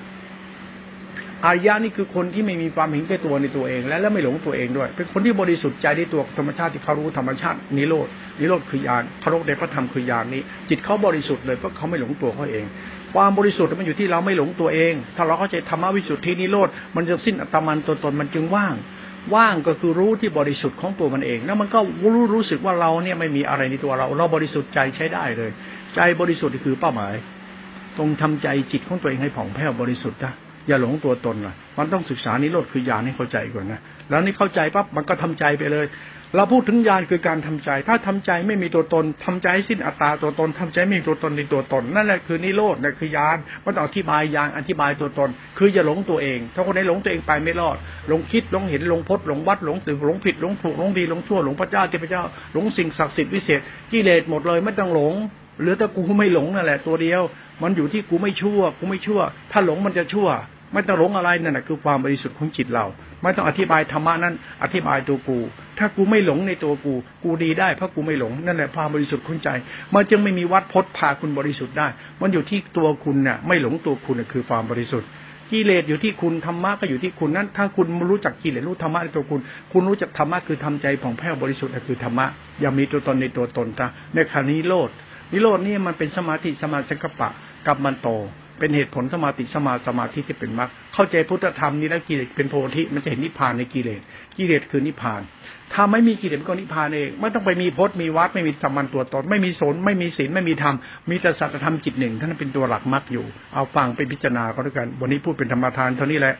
อริยะนี่คือคนที่ไม่มีความเห็นแก่ตัวในตัวเอง และแล้วไม่หลงตัวเองด้วย เป็นคนที่บริสุทธิ์ใจในตัวธรรมชาติที่เขารู้ธรรมชาตินิโรดนิโรธคือญาณพระโลกในพระธรรมคือญาณนี้ จิตเขาบริสุทธิ์เลยเพราะเขาไม่หลงตัวเขาเอง ความบริสุทธิ์มันอยู่ที่เราไม่หลงตัวเอง ถ้าเราเข้าใจธรรมวิสุทธินิโรธมันจะสิ้นอัตมันตัวตนมันจึงว่าง ว่างก็คือรู้ที่บริสุทธิ์ของตัวมันเอง แล้วมันก็รู้รู้สึกว่าเราเนี่ยไม่มีอะไรในตัวเรา เราบริสุทธิ์ใจใช้ได้เลย ใจบริสุทธิ์คือเป้าหมายตรงทำใจจิตของตัวเองให้ผ่องแผ้วบริสุทธิ์นะอย่าหลงตัวตนนะมันต้องศึกษานิโรธคือญาณให้เข้าใจก่อนนะแล้วนี่เข้าใจปั๊บมันก็ทำใจไปเลย เราพูดถึงญาณคือการทำใจ ถ้าทำใจไม่มีตัวตนทำใจให้สิ้นอัตตาตัวตนทำใจไม่มีตัวตนในตัวตน นั่นแหละคือนิโรธนั่นคือญาณมันต้องอธิบายญาณอธิบายตัวตน คืออย่าหลงตัวเอง ถ้าคนไหนหลงตัวเองไปไม่รอดหลงคิดหลงเห็นหลงพจน์หลงวัดหลงสื่อหลงผิดหลงถูกหลงดีหลงชั่วหลงพระเจ้าเทพเจ้าหลงสิ่งศักดิ์สิทธิ์วิเศษกิเลสหมดเลยไม่ต้องหลงเหลือแต่กูไม่หลงนั่นแหละตัวเดียว มันอยู่ที่กูไม่ชั่ว กูไม่ชั่ว ถ้าหลงมันจะชั่ว ไม่ต้องหลงอะไรนั่นแหละคือความบริสุทธิ์ของจิตเรา ไม่ต้องอธิบายธรรมะนั้นอธิบายตัวกู ถ้ากูไม่หลงในตัวกู กูดีได้เพราะกูไม่หลงนั่นแหละความบริสุทธิ์คุณใจ มันจึงไม่มีวัดพจน์พาคุณบริสุทธิ์ได้ มันอยู่ที่ตัวคุณเนี่ยไม่หลงตัวคุณน่ะคือความบริสุทธิ์กิเลสอยู่ที่คุณธรรมะก็อยู่ที่คุณนั้น ถ้าคุณรู้จักกิเลสรู้ธรรมะในตัวคุณ คุณรู้จักธรรมะคือทำใจผ่องแผ้วบริสุทธิ์คือธรรมะอย่ามีตัวตนในตัวตนตาในคานี้โลดนิโรดนี่มันเป็นสมาธิสมาสังกปะกับมันโต เป็นเหตุผลสมาติสมาสมาธิที่เป็นมรรคเข้าใจพุทธธรรมนี้แล้วกิเลสเป็นโพธิมันจะเห็นนิพพานในกิเลสกิเลสคือนิพพาน ถ้าไม่มีกิเลสก็นิพพานเองไม่ต้องไปมีพจน์มีวัดไม่มีธรรมันตัวตนไม่มีสนไม่มีศีลไม่มีธรรมมีแต่สัจธรรมจิตหนึ่งท่านเป็นตัวหลักมรรคอยู่ เอาฟังไปพิจารณาก็แล้วกัน วันนี้พูดเป็นธรรมทานเท่านี้แหละ